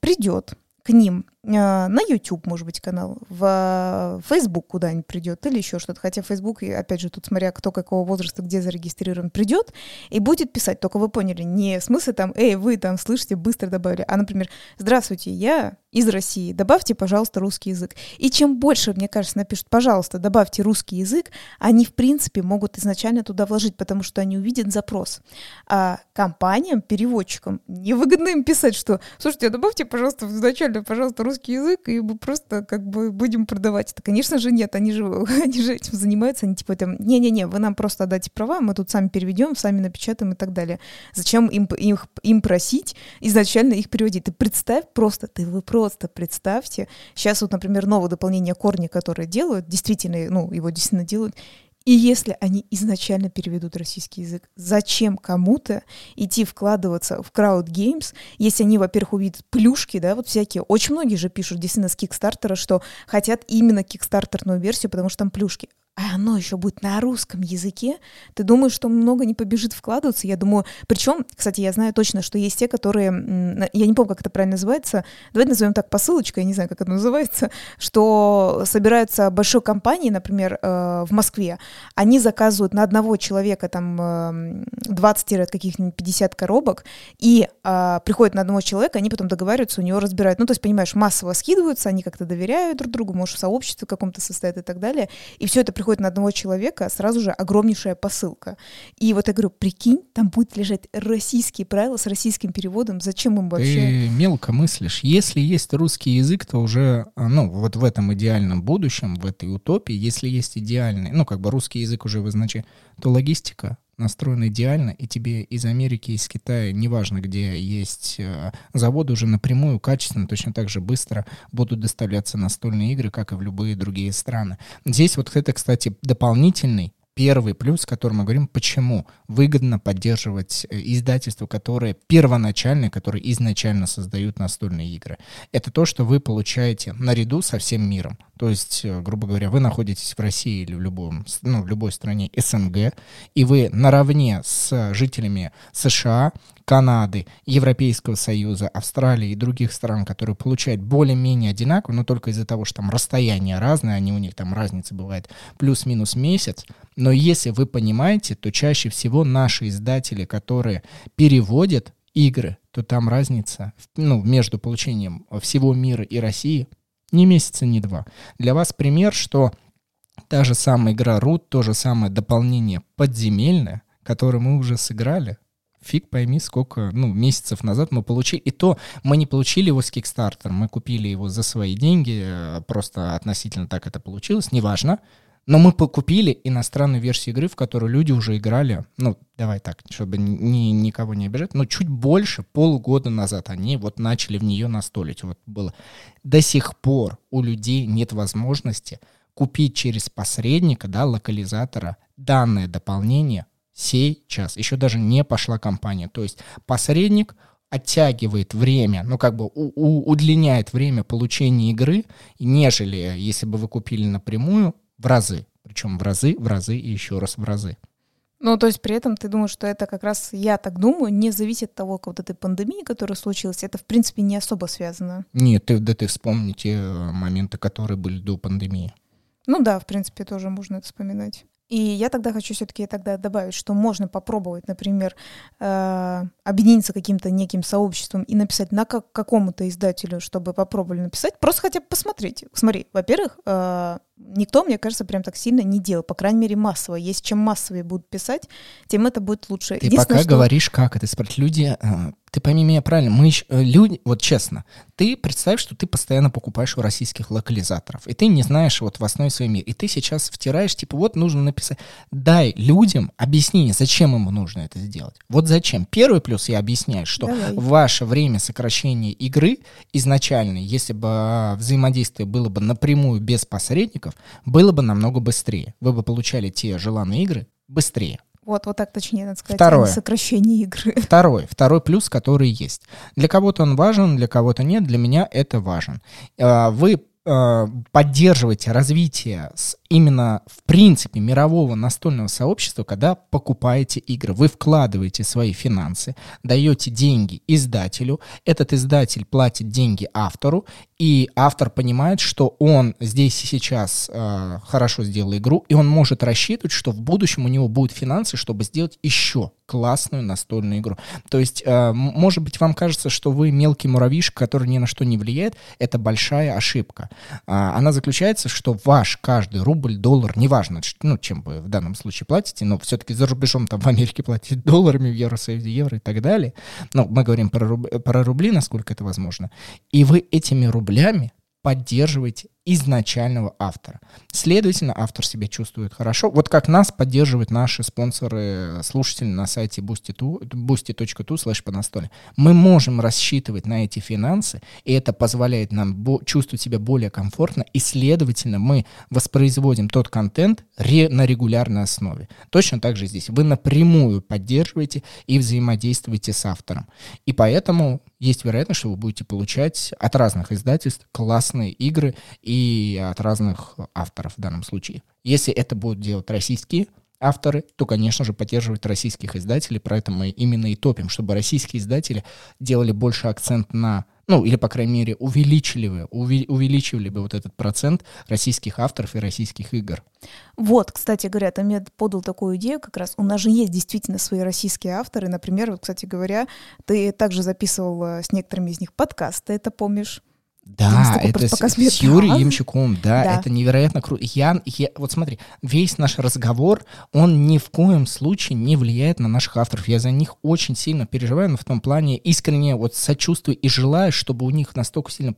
придет к ним на YouTube, может быть, канал, в Facebook куда-нибудь придет или еще что-то. Хотя Facebook, опять же, тут смотря кто какого возраста, где зарегистрирован, придет и будет писать. Только вы поняли, не в смысле там, эй, вы там слышите, быстро добавили, а, например, здравствуйте, я из России, добавьте, пожалуйста, русский язык. И чем больше, мне кажется, напишут, пожалуйста, добавьте русский язык, они, в принципе, могут изначально туда вложить, потому что они увидят запрос. А компаниям, переводчикам, невыгодно им писать, что, слушайте, добавьте, пожалуйста, изначально, пожалуйста, русский русский язык, и мы просто как бы будем продавать это. Конечно же, нет, они же, они же этим занимаются, они типа там, не-не-не, вы нам просто отдайте права, мы тут сами переведем, сами напечатаем и так далее. Зачем им, им, им просить изначально их переводить? Ты представь просто, ты вы просто представьте, сейчас вот, например, новое дополнение корни, которое делают, действительно, ну, его действительно делают, и если они изначально переведут российский язык, зачем кому-то идти вкладываться в крауд геймс, если они, во-первых, увидят плюшки, да, вот всякие. Очень многие же пишут действительно с Кикстартера, что хотят именно кикстартерную версию, потому что там плюшки а оно еще будет на русском языке, ты думаешь, что много не побежит вкладываться? Я думаю, причем, кстати, я знаю точно, что есть те, которые, я не помню, как это правильно называется, давайте назовем так посылочка, я не знаю, как это называется, что собираются большой компании, например, э, в Москве, они заказывают на одного человека там 20 э, каких-нибудь 50 коробок, и э, приходят на одного человека, они потом договариваются, у него разбирают. Ну, то есть, понимаешь, массово скидываются, они как-то доверяют друг другу, может, в сообществе каком-то состоят и так далее, и все это приходит приходит на одного человека, сразу же огромнейшая посылка. И вот я говорю, прикинь, там будет лежать российские правила с российским переводом, зачем им вообще? Ты мелко мыслишь. Если есть русский язык, то уже, ну, вот в этом идеальном будущем, в этой утопии, если есть идеальный, ну, как бы русский язык уже в то логистика настроен идеально, и тебе из Америки, из Китая, неважно где есть э, заводы, уже напрямую, качественно, точно так же быстро будут доставляться настольные игры, как и в любые другие страны. Здесь вот это, кстати, дополнительный первый плюс, который мы говорим, почему выгодно поддерживать э, издательства, которые первоначальные, которые изначально создают настольные игры. Это то, что вы получаете наряду со всем миром. То есть, э, грубо говоря, вы находитесь в России или в, любом, ну, в любой стране СНГ, и вы наравне с жителями США, Канады, Европейского Союза, Австралии и других стран, которые получают более-менее одинаково, но только из-за того, что там расстояние разное, они у них там разница бывает плюс-минус месяц. Но если вы понимаете, то чаще всего наши издатели, которые переводят игры, то там разница ну, между получением всего мира и России ни месяца, ни два. Для вас пример, что та же самая игра Root, то же самое дополнение подземельное, которое мы уже сыграли, фиг пойми, сколько, ну, месяцев назад мы получили. И то мы не получили его с Kickstarter, мы купили его за свои деньги, э, просто относительно так это получилось, неважно. Но мы купили иностранную версию игры, в которую люди уже играли, ну, давай так, чтобы ни, никого не обижать, но чуть больше, полгода назад они вот начали в нее настолить. Вот было. До сих пор у людей нет возможности купить через посредника, да, локализатора данное дополнение сейчас. Еще даже не пошла компания. То есть посредник оттягивает время, ну как бы у, у, удлиняет время получения игры, нежели если бы вы купили напрямую в разы. Причем в разы, в разы и еще раз в разы. Ну, то есть при этом ты думаешь, что это как раз, я так думаю, не зависит от того, как вот этой пандемии, которая случилась, это, в принципе, не особо связано. Нет, ты, да ты вспомни те э, моменты, которые были до пандемии. Ну да, в принципе, тоже можно это вспоминать. И я тогда хочу все-таки тогда добавить, что можно попробовать, например, э, объединиться каким-то неким сообществом и написать на как, какому-то издателю, чтобы попробовали написать, просто хотя бы посмотреть. Смотри, во-первых, э, никто, мне кажется, прям так сильно не делал, по крайней мере, массово. Если чем массовее будут писать, тем это будет лучше. Ты пока что... говоришь, как это спрашивать. Люди э, ты пойми меня правильно, мы еще, э, люди, вот честно, ты представь, что ты постоянно покупаешь у российских локализаторов, и ты не знаешь вот в основе своей мира, и ты сейчас втираешь, типа, вот нужно написать, дай людям объяснение, зачем ему нужно это сделать. Вот зачем. Первый плюс я объясняю, что Давай. ваше время сокращения игры изначально, если бы а, взаимодействие было бы напрямую без посредников, было бы намного быстрее. Вы бы получали те желанные игры быстрее. Вот, вот так точнее надо сказать, Второе. а сокращение игры. Второй, второй плюс, который есть. Для кого-то он важен, для кого-то нет, для меня это важен. А, вы а, поддерживаете развитие с именно в принципе мирового настольного сообщества, когда покупаете игры. Вы вкладываете свои финансы, даете деньги издателю, этот издатель платит деньги автору, и автор понимает, что он здесь и сейчас э, хорошо сделал игру, и он может рассчитывать, что в будущем у него будут финансы, чтобы сделать еще классную настольную игру. То есть, э, может быть, вам кажется, что вы мелкий муравьишек, который ни на что не влияет, это большая ошибка. А, она заключается, что ваш каждый рубль, доллар, неважно, ну, чем вы в данном случае платите, но все-таки за рубежом там в Америке платить долларами, в Евросоюзе евро и так далее. Но мы говорим про, руб, про рубли, насколько это возможно. И вы этими рублями поддерживаете изначального автора. Следовательно, автор себя чувствует хорошо. Вот как нас поддерживают наши спонсоры, слушатели на сайте boosty.tu slash по настоле. Мы можем рассчитывать на эти финансы, и это позволяет нам чувствовать себя более комфортно, и, следовательно, мы воспроизводим тот контент ре на регулярной основе. Точно так же здесь. Вы напрямую поддерживаете и взаимодействуете с автором. И поэтому есть вероятность, что вы будете получать от разных издательств классные игры и и от разных авторов в данном случае. Если это будут делать российские авторы, то, конечно же, поддерживать российских издателей, про это мы именно и топим, чтобы российские издатели делали больше акцент на, ну, или, по крайней мере, увеличили бы, увеличивали бы вот этот процент российских авторов и российских игр. Вот, кстати говоря, там я подал такую идею как раз. У нас же есть действительно свои российские авторы. Например, вот, кстати говоря, ты также записывал э, с некоторыми из них подкаст, ты это помнишь? Да, это с, с Юрием Ямщиком, да, да, это невероятно круто. Я, я, вот смотри, весь наш разговор, он ни в коем случае не влияет на наших авторов. Я за них очень сильно переживаю, но в том плане искренне вот сочувствую и желаю, чтобы у них настолько сильно,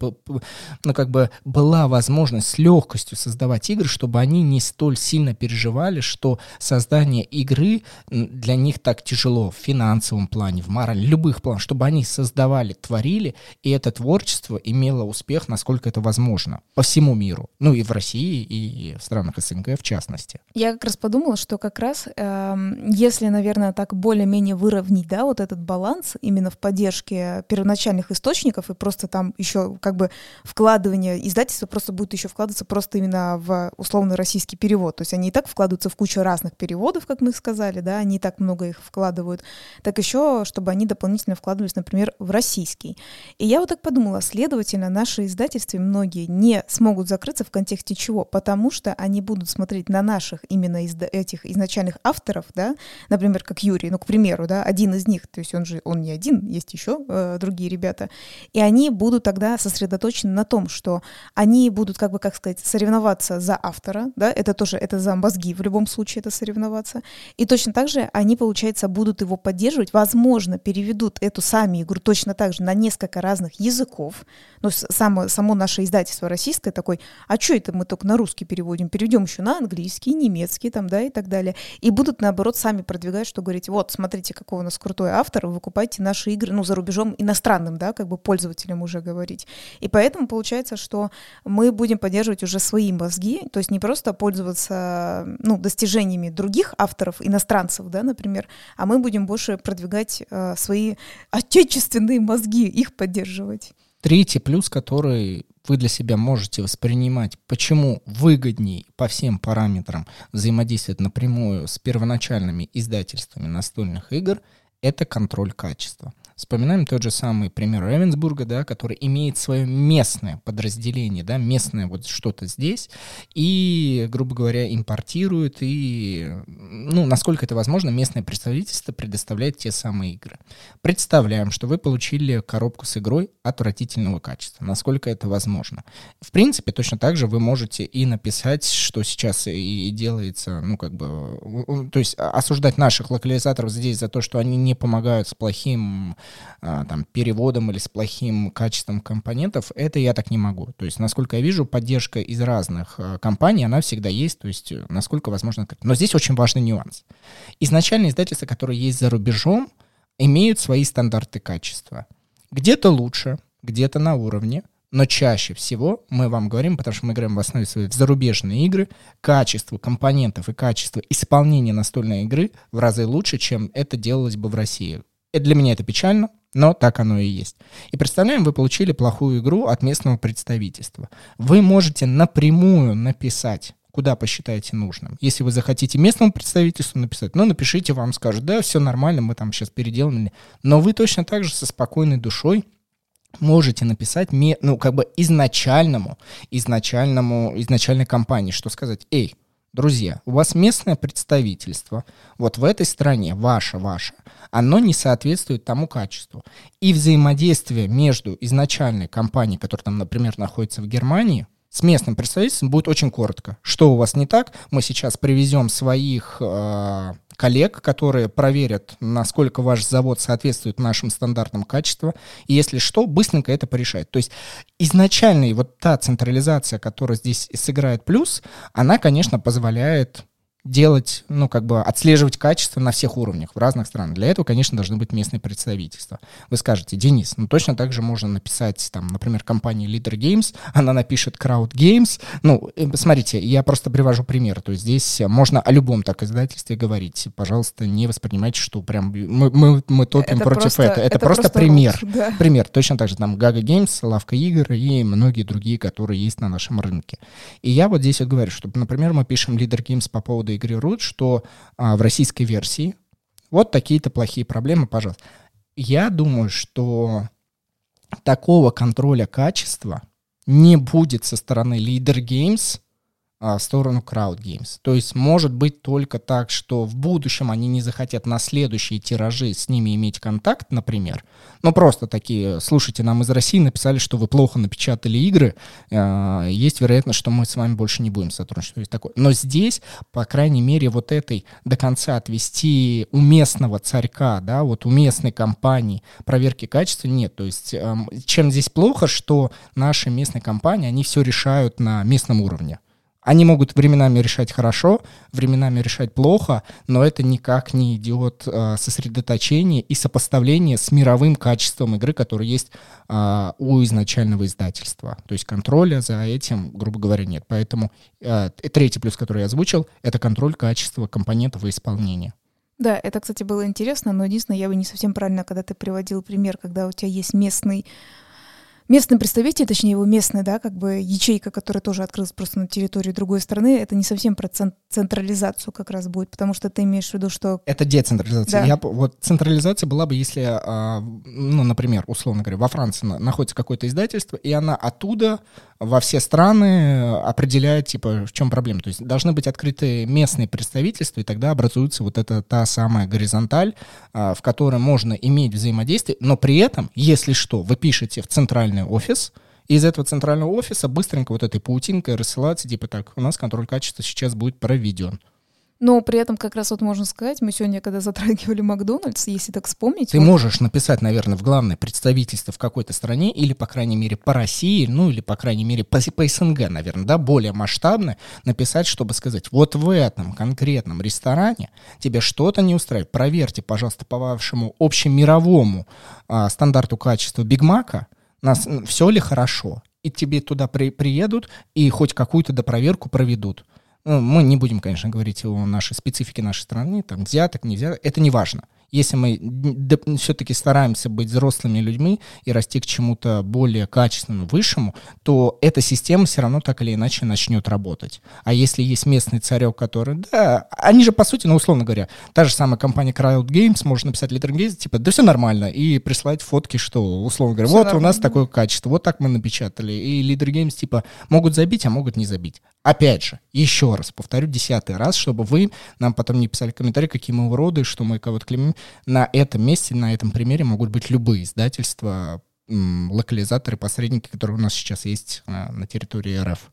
ну, как бы была возможность с легкостью создавать игры, чтобы они не столь сильно переживали, что создание игры для них так тяжело в финансовом плане, в морали, любых планах, чтобы они создавали, творили, и это творчество имело успех, насколько это возможно по всему миру. Ну и в России, и в странах СНГ в частности. Я как раз подумала, что как раз э, если, наверное, так более-менее выровнять, да, вот этот баланс именно в поддержке первоначальных источников и просто там еще как бы вкладывание издательства просто будет еще вкладываться просто именно в условно российский перевод. То есть они и так вкладываются в кучу разных переводов, как мы сказали, да, они и так много их вкладывают. Так еще, чтобы они дополнительно вкладывались, например, в российский. И я вот так подумала, следовательно, наш наши издательства многие не смогут закрыться в контексте чего? Потому что они будут смотреть на наших именно из этих изначальных авторов, да, например, как Юрий, ну, к примеру, да, один из них, то есть он же, он не один, есть еще э, другие ребята, и они будут тогда сосредоточены на том, что они будут, как бы, как сказать, соревноваться за автора, да, это тоже, это за мозги в любом случае это соревноваться, и точно так же они, получается, будут его поддерживать, возможно, переведут эту сами игру точно так же на несколько разных языков, ну, само, само наше издательство российское такой, а что это мы только на русский переводим? Перейдем еще на английский, немецкий там, да, и так далее. И будут, наоборот, сами продвигать, что говорить, вот, смотрите, какой у нас крутой автор, выкупайте наши игры, ну, за рубежом иностранным, да, как бы пользователям уже говорить. И поэтому получается, что мы будем поддерживать уже свои мозги, то есть не просто пользоваться, ну, достижениями других авторов, иностранцев, да, например, а мы будем больше продвигать э, свои отечественные мозги, их поддерживать. Третий плюс, который вы для себя можете воспринимать, почему выгодней по всем параметрам взаимодействовать напрямую с первоначальными издательствами настольных игр, это контроль качества. Вспоминаем тот же самый пример Ревенсбурга, да, который имеет свое местное подразделение, да, местное вот что-то здесь, и, грубо говоря, импортирует, и, ну, насколько это возможно, местное представительство предоставляет те самые игры. Представляем, что вы получили коробку с игрой отвратительного качества, насколько это возможно. В принципе, точно так же вы можете и написать, что сейчас и делается, ну, как бы, то есть осуждать наших локализаторов здесь за то, что они не помогают с плохим а, там, переводом или с плохим качеством компонентов, это я так не могу. То есть, насколько я вижу, поддержка из разных а, компаний, она всегда есть, то есть, насколько возможно. Но здесь очень важный нюанс. Изначально издательства, которые есть за рубежом, имеют свои стандарты качества. Где-то лучше, где-то на уровне, но чаще всего мы вам говорим, потому что мы играем в основе своей в зарубежные игры, качество компонентов и качество исполнения настольной игры в разы лучше, чем это делалось бы в России. Для меня это печально, но так оно и есть. И представляем, вы получили плохую игру от местного представительства. Вы можете напрямую написать куда посчитаете нужным. Если вы захотите местному представительству написать, ну, напишите, вам скажут, да, все нормально, мы там сейчас переделали. Но вы точно так же со спокойной душой можете написать, ну, как бы изначальному, изначальному, изначальной компании, что сказать, эй, Друзья, у вас местное представительство, вот в этой стране, ваше, ваше, оно не соответствует тому качеству. И взаимодействие между изначальной компанией, которая там, например, находится в Германии, с местным представительством будет очень коротко. Что у вас не так? Мы сейчас привезем своих э, коллег, которые проверят, насколько ваш завод соответствует нашим стандартам качества. И если что, быстренько это порешает. То есть изначально вот та централизация, которая здесь сыграет плюс, она, конечно, позволяет делать, ну, как бы отслеживать качество на всех уровнях в разных странах. Для этого, конечно, должны быть местные представительства. Вы скажете, Денис, ну, точно так же можно написать, там, например, компания Leader Games, она напишет Crowd Games. Ну, э, смотрите, я просто привожу пример. То есть здесь можно о любом так издательстве говорить. Пожалуйста, не воспринимайте, что прям мы, мы, мы топим это против просто, этого. Это, это просто, просто пример. Лучше, да. Пример. Точно так же там Gaga Games, Лавка игр и многие другие, которые есть на нашем рынке. И я вот здесь вот говорю, что, например, мы пишем Leader Games по поводу Root, что а, в российской версии вот такие-то плохие проблемы, пожалуйста. Я думаю, что такого контроля качества не будет со стороны Leader Games в сторону Crowd Games. То есть может быть только так, что в будущем они не захотят на следующие тиражи с ними иметь контакт, например. Ну просто такие, слушайте, нам из России написали, что вы плохо напечатали игры, э, есть вероятность, что мы с вами больше не будем сотрудничать. Такое. Но здесь, по крайней мере, вот этой до конца отвести у местного царька, да, вот у местной компании проверки качества нет. То есть э, чем здесь плохо, что наши местные компании, они все решают на местном уровне. Они могут временами решать хорошо, временами решать плохо, но это никак не идет э, сосредоточение и сопоставление с мировым качеством игры, которое есть э, у изначального издательства. То есть контроля за этим, грубо говоря, нет. Поэтому э, третий плюс, который я озвучил, это контроль качества компонентов и исполнения. Да, это, кстати, было интересно, но единственное, я бы не совсем правильно, когда ты приводил пример, когда у тебя есть местный местный представитель, точнее его местная, да, как бы ячейка, которая тоже открылась просто на территории другой страны, это не совсем про централизацию как раз будет, потому что ты имеешь в виду, что... Это децентрализация. Да. Я, вот централизация была бы, если, а, ну, например, условно говоря, во Франции находится какое-то издательство, и она оттуда во все страны определяет, типа, в чем проблема. То есть должны быть открыты местные представительства, и тогда образуется вот эта та самая горизонталь, а, в которой можно иметь взаимодействие, но при этом, если что, вы пишете в центральный офис, и из этого центрального офиса быстренько вот этой паутинкой рассылается, типа, так, у нас контроль качества сейчас будет проведен. Но при этом как раз вот можно сказать, мы сегодня, когда затрагивали Макдональдс, если так вспомнить... Ты вот... можешь написать, наверное, в главное представительство в какой-то стране, или, по крайней мере, по России, ну, или, по крайней мере, по, по СНГ, наверное, да, более масштабно написать, чтобы сказать, вот в этом конкретном ресторане тебе что-то не устраивает. Проверьте, пожалуйста, по вашему общемировому а, стандарту качества Биг Мака, нас, все ли хорошо. И тебе туда при, приедут и хоть какую-то допроверку проведут. Ну, мы не будем, конечно, говорить о нашей специфике нашей страны, там, взяток, не взяток, это не важно если мы все-таки стараемся быть взрослыми людьми и расти к чему-то более качественному, высшему, то эта система все равно так или иначе начнет работать. А если есть местный царек, который, да, они же, по сути, ну, условно говоря, та же самая компания Crowd Games может написать Games, типа, да все нормально, и прислать фотки, что, условно говоря, все вот нормально. у нас такое качество, вот так мы напечатали. И Leader Games, типа, могут забить, а могут не забить. Опять же, еще раз, повторю десятый раз, чтобы вы нам потом не писали комментарии, какие мы уроды, что мы кого-то клеймим на этом месте, на этом примере могут быть любые издательства, локализаторы, посредники, которые у нас сейчас есть э, на территории РФ.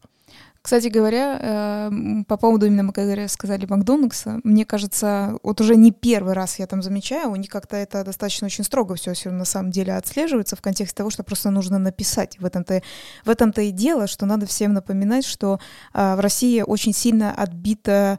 Кстати говоря, э, по поводу именно, мы когда сказали Макдональдса, мне кажется, вот уже не первый раз я там замечаю, у них как-то это достаточно очень строго все все на самом деле отслеживается в контексте того, что просто нужно написать. В этом-то, в этом-то и дело, что надо всем напоминать, что э, в России очень сильно отбита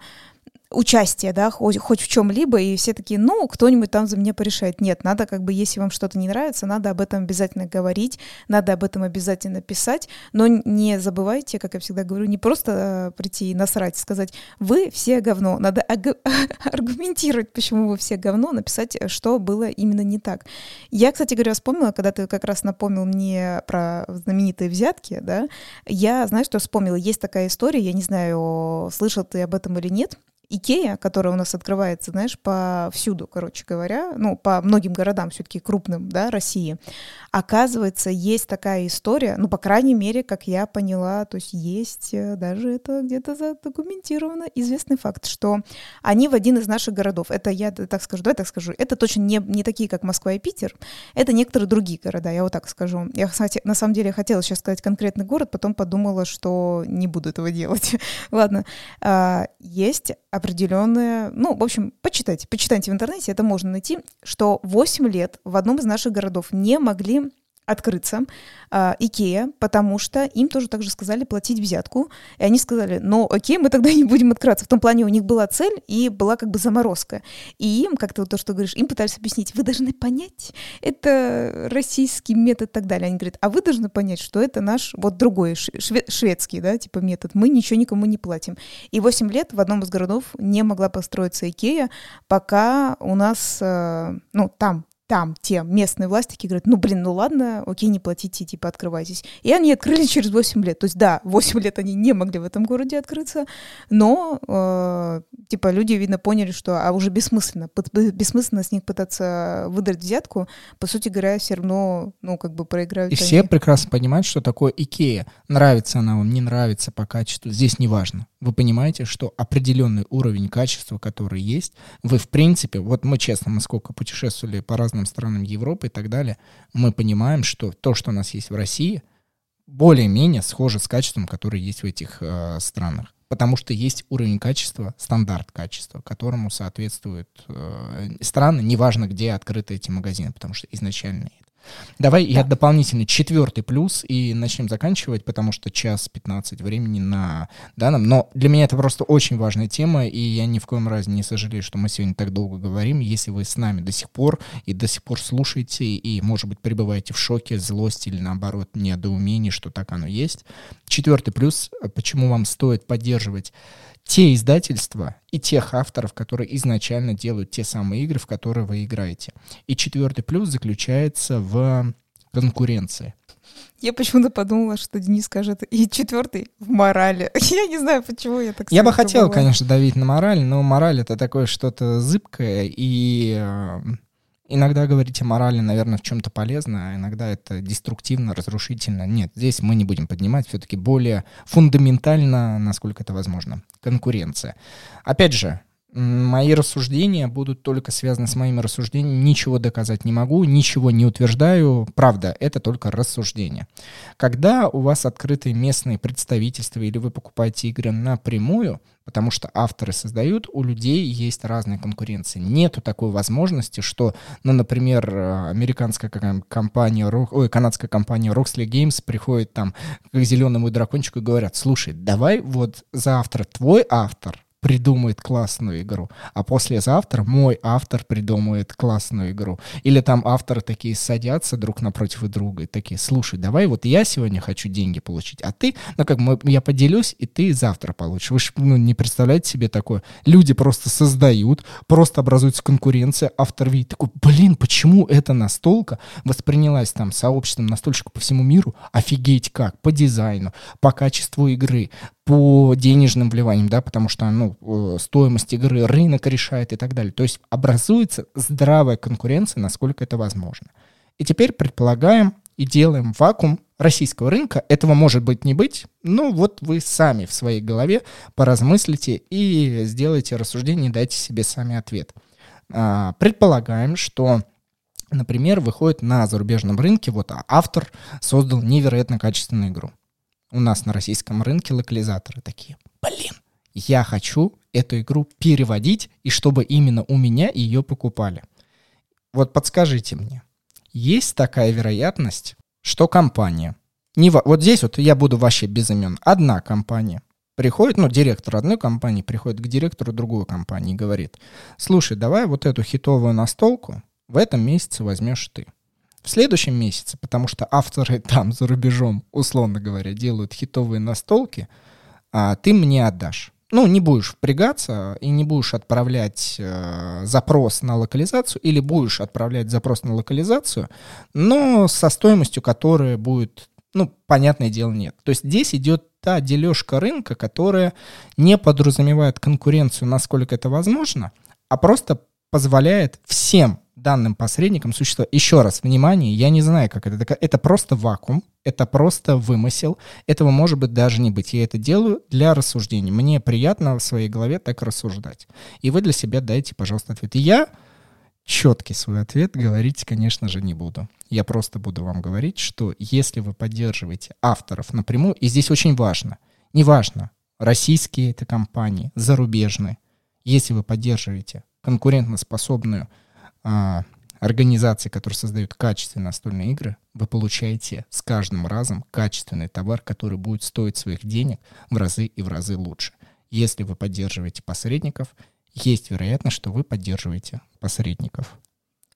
участие, да, хоть, хоть в чем-либо, и все такие, ну, кто-нибудь там за меня порешает. Нет, надо как бы, если вам что-то не нравится, надо об этом обязательно говорить, надо об этом обязательно писать, но не забывайте, как я всегда говорю, не просто э, прийти и насрать, сказать, вы все говно, надо аргументировать, почему вы все говно, написать, что было именно не так. Я, кстати говоря, вспомнила, когда ты как раз напомнил мне про знаменитые взятки, да, я, знаешь, что вспомнила, есть такая история, я не знаю, слышал ты об этом или нет, Икея, которая у нас открывается, знаешь, повсюду, короче говоря, ну, по многим городам все-таки крупным, да, России, оказывается, есть такая история, ну, по крайней мере, как я поняла, то есть есть э, даже это где-то задокументировано, известный факт, что они в один из наших городов, это я так скажу, давай так скажу, это точно не, не такие, как Москва и Питер, это некоторые другие города, я вот так скажу. Я, кстати, на самом деле хотела сейчас сказать конкретный город, потом подумала, что не буду этого делать. Ладно, а, есть определенные, ну, в общем, почитайте, почитайте в интернете, это можно найти, что 8 лет в одном из наших городов не могли открыться э, Икея, потому что им тоже также сказали платить взятку. И они сказали, ну окей, мы тогда не будем открываться. В том плане у них была цель и была как бы заморозка. И им, как то вот то, что говоришь, им пытались объяснить, вы должны понять, это российский метод и так далее. Они говорят, а вы должны понять, что это наш вот другой шве- шведский, да, типа метод. Мы ничего никому не платим. И 8 лет в одном из городов не могла построиться Икея, пока у нас, э, ну, там там те местные власти такие говорят, ну, блин, ну ладно, окей, не платите, типа, открывайтесь. И они открыли через 8 лет. То есть, да, 8 лет они не могли в этом городе открыться, но, э, типа, люди, видно, поняли, что а уже бессмысленно, бессмысленно с них пытаться выдрать взятку, по сути говоря, все равно, ну, как бы проиграют И они. все прекрасно понимают, что такое Икея. Нравится она вам, не нравится по качеству, здесь не важно. Вы понимаете, что определенный уровень качества, который есть, вы, в принципе, вот мы, честно, мы сколько путешествовали по разным странам Европы и так далее, мы понимаем, что то, что у нас есть в России, более-менее схоже с качеством, которое есть в этих э, странах. Потому что есть уровень качества, стандарт качества, которому соответствуют э, страны, неважно, где открыты эти магазины, потому что изначально Давай да. я дополнительный четвертый плюс и начнем заканчивать, потому что час 15 времени на данном. Но для меня это просто очень важная тема, и я ни в коем разе не сожалею, что мы сегодня так долго говорим. Если вы с нами до сих пор и до сих пор слушаете, и, может быть, пребываете в шоке, злости или, наоборот, недоумении, что так оно есть. Четвертый плюс, почему вам стоит поддерживать те издательства и тех авторов, которые изначально делают те самые игры, в которые вы играете. И четвертый плюс заключается в конкуренции. Я почему-то подумала, что Денис скажет и четвертый в морали. Я не знаю, почему я так Я бы хотел, конечно, давить на мораль, но мораль это такое что-то зыбкое, и э, Иногда говорить о морали, наверное, в чем-то полезно, а иногда это деструктивно, разрушительно. Нет, здесь мы не будем поднимать, все-таки более фундаментально, насколько это возможно, конкуренция. Опять же, мои рассуждения будут только связаны с моими рассуждениями. Ничего доказать не могу, ничего не утверждаю. Правда, это только рассуждение. Когда у вас открытые местные представительства или вы покупаете игры напрямую, потому что авторы создают, у людей есть разные конкуренции. Нету такой возможности, что, ну, например, американская компания, ой, канадская компания Roxley Games приходит там к зеленому дракончику и говорят, слушай, давай вот завтра твой автор придумает классную игру, а послезавтра мой автор придумает классную игру. Или там авторы такие садятся друг напротив друга и такие, слушай, давай вот я сегодня хочу деньги получить, а ты, ну как мы, я поделюсь, и ты завтра получишь. Вы же ну, не представляете себе такое. Люди просто создают, просто образуется конкуренция, автор видит такой, блин, почему это настолько воспринялась там сообществом настольщиков по всему миру, офигеть как, по дизайну, по качеству игры, по денежным вливаниям, да, потому что, ну, э, стоимость игры рынок решает и так далее. То есть образуется здравая конкуренция, насколько это возможно. И теперь предполагаем и делаем вакуум российского рынка. Этого может быть не быть, но вот вы сами в своей голове поразмыслите и сделайте рассуждение, дайте себе сами ответ. А, предполагаем, что Например, выходит на зарубежном рынке, вот автор создал невероятно качественную игру у нас на российском рынке локализаторы такие, блин, я хочу эту игру переводить, и чтобы именно у меня ее покупали. Вот подскажите мне, есть такая вероятность, что компания, не, вот здесь вот я буду вообще без имен, одна компания приходит, ну, директор одной компании приходит к директору другой компании и говорит, слушай, давай вот эту хитовую настолку в этом месяце возьмешь ты в следующем месяце, потому что авторы там за рубежом, условно говоря, делают хитовые настолки, а ты мне отдашь. Ну, не будешь впрягаться и не будешь отправлять э, запрос на локализацию, или будешь отправлять запрос на локализацию, но со стоимостью, которая будет, ну, понятное дело, нет. То есть здесь идет та дележка рынка, которая не подразумевает конкуренцию, насколько это возможно, а просто позволяет всем данным посредникам существовать. Еще раз, внимание, я не знаю, как это. Это просто вакуум, это просто вымысел. Этого может быть даже не быть. Я это делаю для рассуждений. Мне приятно в своей голове так рассуждать. И вы для себя дайте, пожалуйста, ответ. И я четкий свой ответ говорить, конечно же, не буду. Я просто буду вам говорить, что если вы поддерживаете авторов напрямую, и здесь очень важно, неважно, российские это компании, зарубежные, если вы поддерживаете конкурентоспособную а, организации, которые создают качественные настольные игры, вы получаете с каждым разом качественный товар, который будет стоить своих денег в разы и в разы лучше. Если вы поддерживаете посредников, есть вероятность, что вы поддерживаете посредников.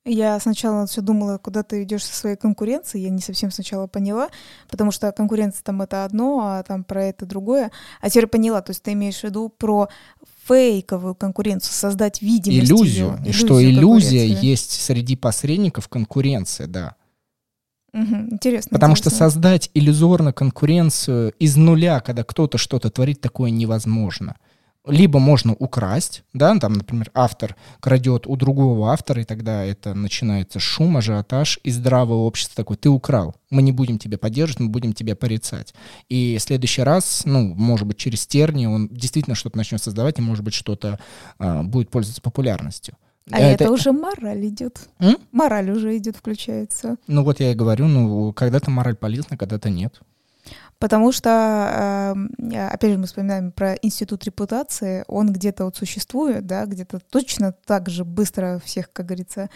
Я сначала все думала, куда ты идешь со своей конкуренцией. Я не совсем сначала поняла, потому что конкуренция там это одно, а там про это другое. А теперь поняла, то есть ты имеешь в виду про фейковую конкуренцию, создать видимость. Иллюзию. Ее, что иллюзия есть среди посредников конкуренция, да. Угу, интересно. Потому интересно. что создать иллюзорно конкуренцию из нуля, когда кто-то что-то творит, такое невозможно либо можно украсть, да, там, например, автор крадет у другого автора, и тогда это начинается шум, ажиотаж, и здравое общество такое, ты украл, мы не будем тебя поддерживать, мы будем тебя порицать. И в следующий раз, ну, может быть, через терни он действительно что-то начнет создавать, и, может быть, что-то а, будет пользоваться популярностью. А это, это уже мораль идет. М? Мораль уже идет, включается. Ну вот я и говорю, ну когда-то мораль полезна, когда-то нет. Потому что, эм, опять же, мы вспоминаем про институт репутации, он где-то вот существует, да, где-то точно так же быстро всех, как говорится,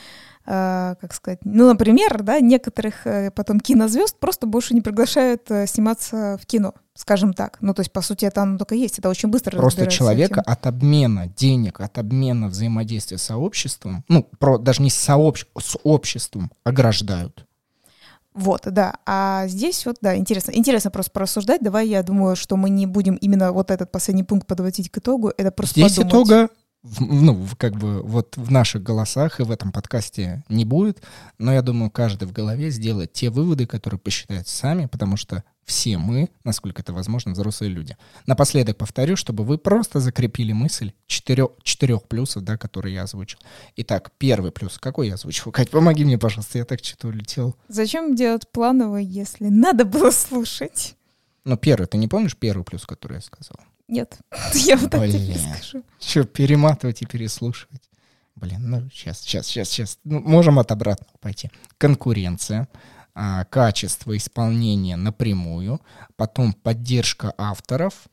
э, как сказать, ну, например, да, некоторых э, потом кинозвезд просто больше не приглашают э, сниматься в кино, скажем так. Ну, то есть, по сути, это оно только есть, это очень быстро Просто человека от обмена денег, от обмена взаимодействия с сообществом, ну, про, даже не с, сообщ... с обществом ограждают. Вот, да. А здесь вот, да, интересно. Интересно просто порассуждать. Давай я думаю, что мы не будем именно вот этот последний пункт подводить к итогу. Это просто Здесь подумать. итога ну, как бы вот в наших голосах и в этом подкасте не будет, но я думаю, каждый в голове сделает те выводы, которые посчитает сами, потому что все мы, насколько это возможно, взрослые люди. Напоследок повторю, чтобы вы просто закрепили мысль четырех, четырех плюсов, да, которые я озвучил. Итак, первый плюс. Какой я озвучил? Кать, помоги мне, пожалуйста, я так что-то улетел. Зачем делать плановый, если надо было слушать? Ну, первый, ты не помнишь первый плюс, который я сказал? Нет, я вот так тебе скажу. Что, перематывать и переслушивать? Блин, ну сейчас, сейчас, сейчас, сейчас. Ну, можем от обратного пойти. Конкуренция, а, качество исполнения напрямую, потом поддержка авторов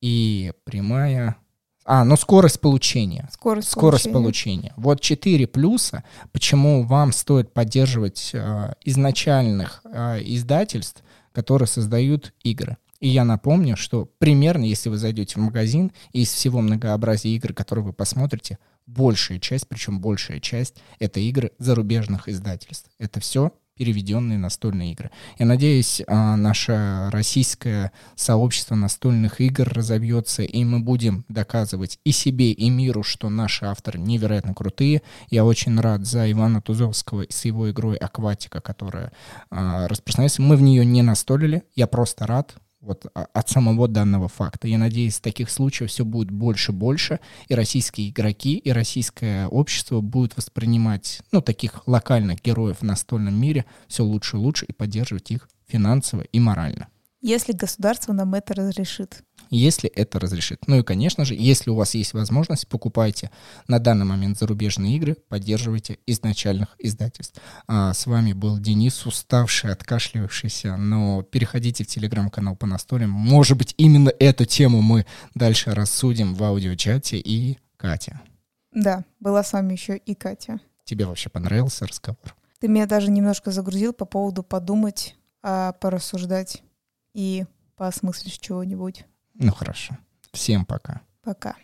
и прямая... А, ну скорость получения. Скорость, скорость получения. получения. Вот четыре плюса, почему вам стоит поддерживать а, изначальных а, издательств, которые создают игры. И я напомню, что примерно, если вы зайдете в магазин, из всего многообразия игр, которые вы посмотрите, большая часть, причем большая часть, это игры зарубежных издательств. Это все переведенные настольные игры. Я надеюсь, а, наше российское сообщество настольных игр разовьется, и мы будем доказывать и себе, и миру, что наши авторы невероятно крутые. Я очень рад за Ивана Тузовского с его игрой «Акватика», которая а, распространяется. Мы в нее не настолили, я просто рад, вот от самого данного факта. Я надеюсь, таких случаев все будет больше и больше, и российские игроки, и российское общество будут воспринимать, ну, таких локальных героев в настольном мире все лучше и лучше и поддерживать их финансово и морально. Если государство нам это разрешит если это разрешит. Ну и, конечно же, если у вас есть возможность, покупайте на данный момент зарубежные игры, поддерживайте изначальных издательств. А с вами был Денис, уставший, откашливавшийся, но переходите в телеграм-канал по настолям. Может быть, именно эту тему мы дальше рассудим в аудиочате и Катя. Да, была с вами еще и Катя. Тебе вообще понравился разговор? Ты меня даже немножко загрузил по поводу подумать, а, порассуждать и поосмыслить чего-нибудь. Ну хорошо. Всем пока. Пока.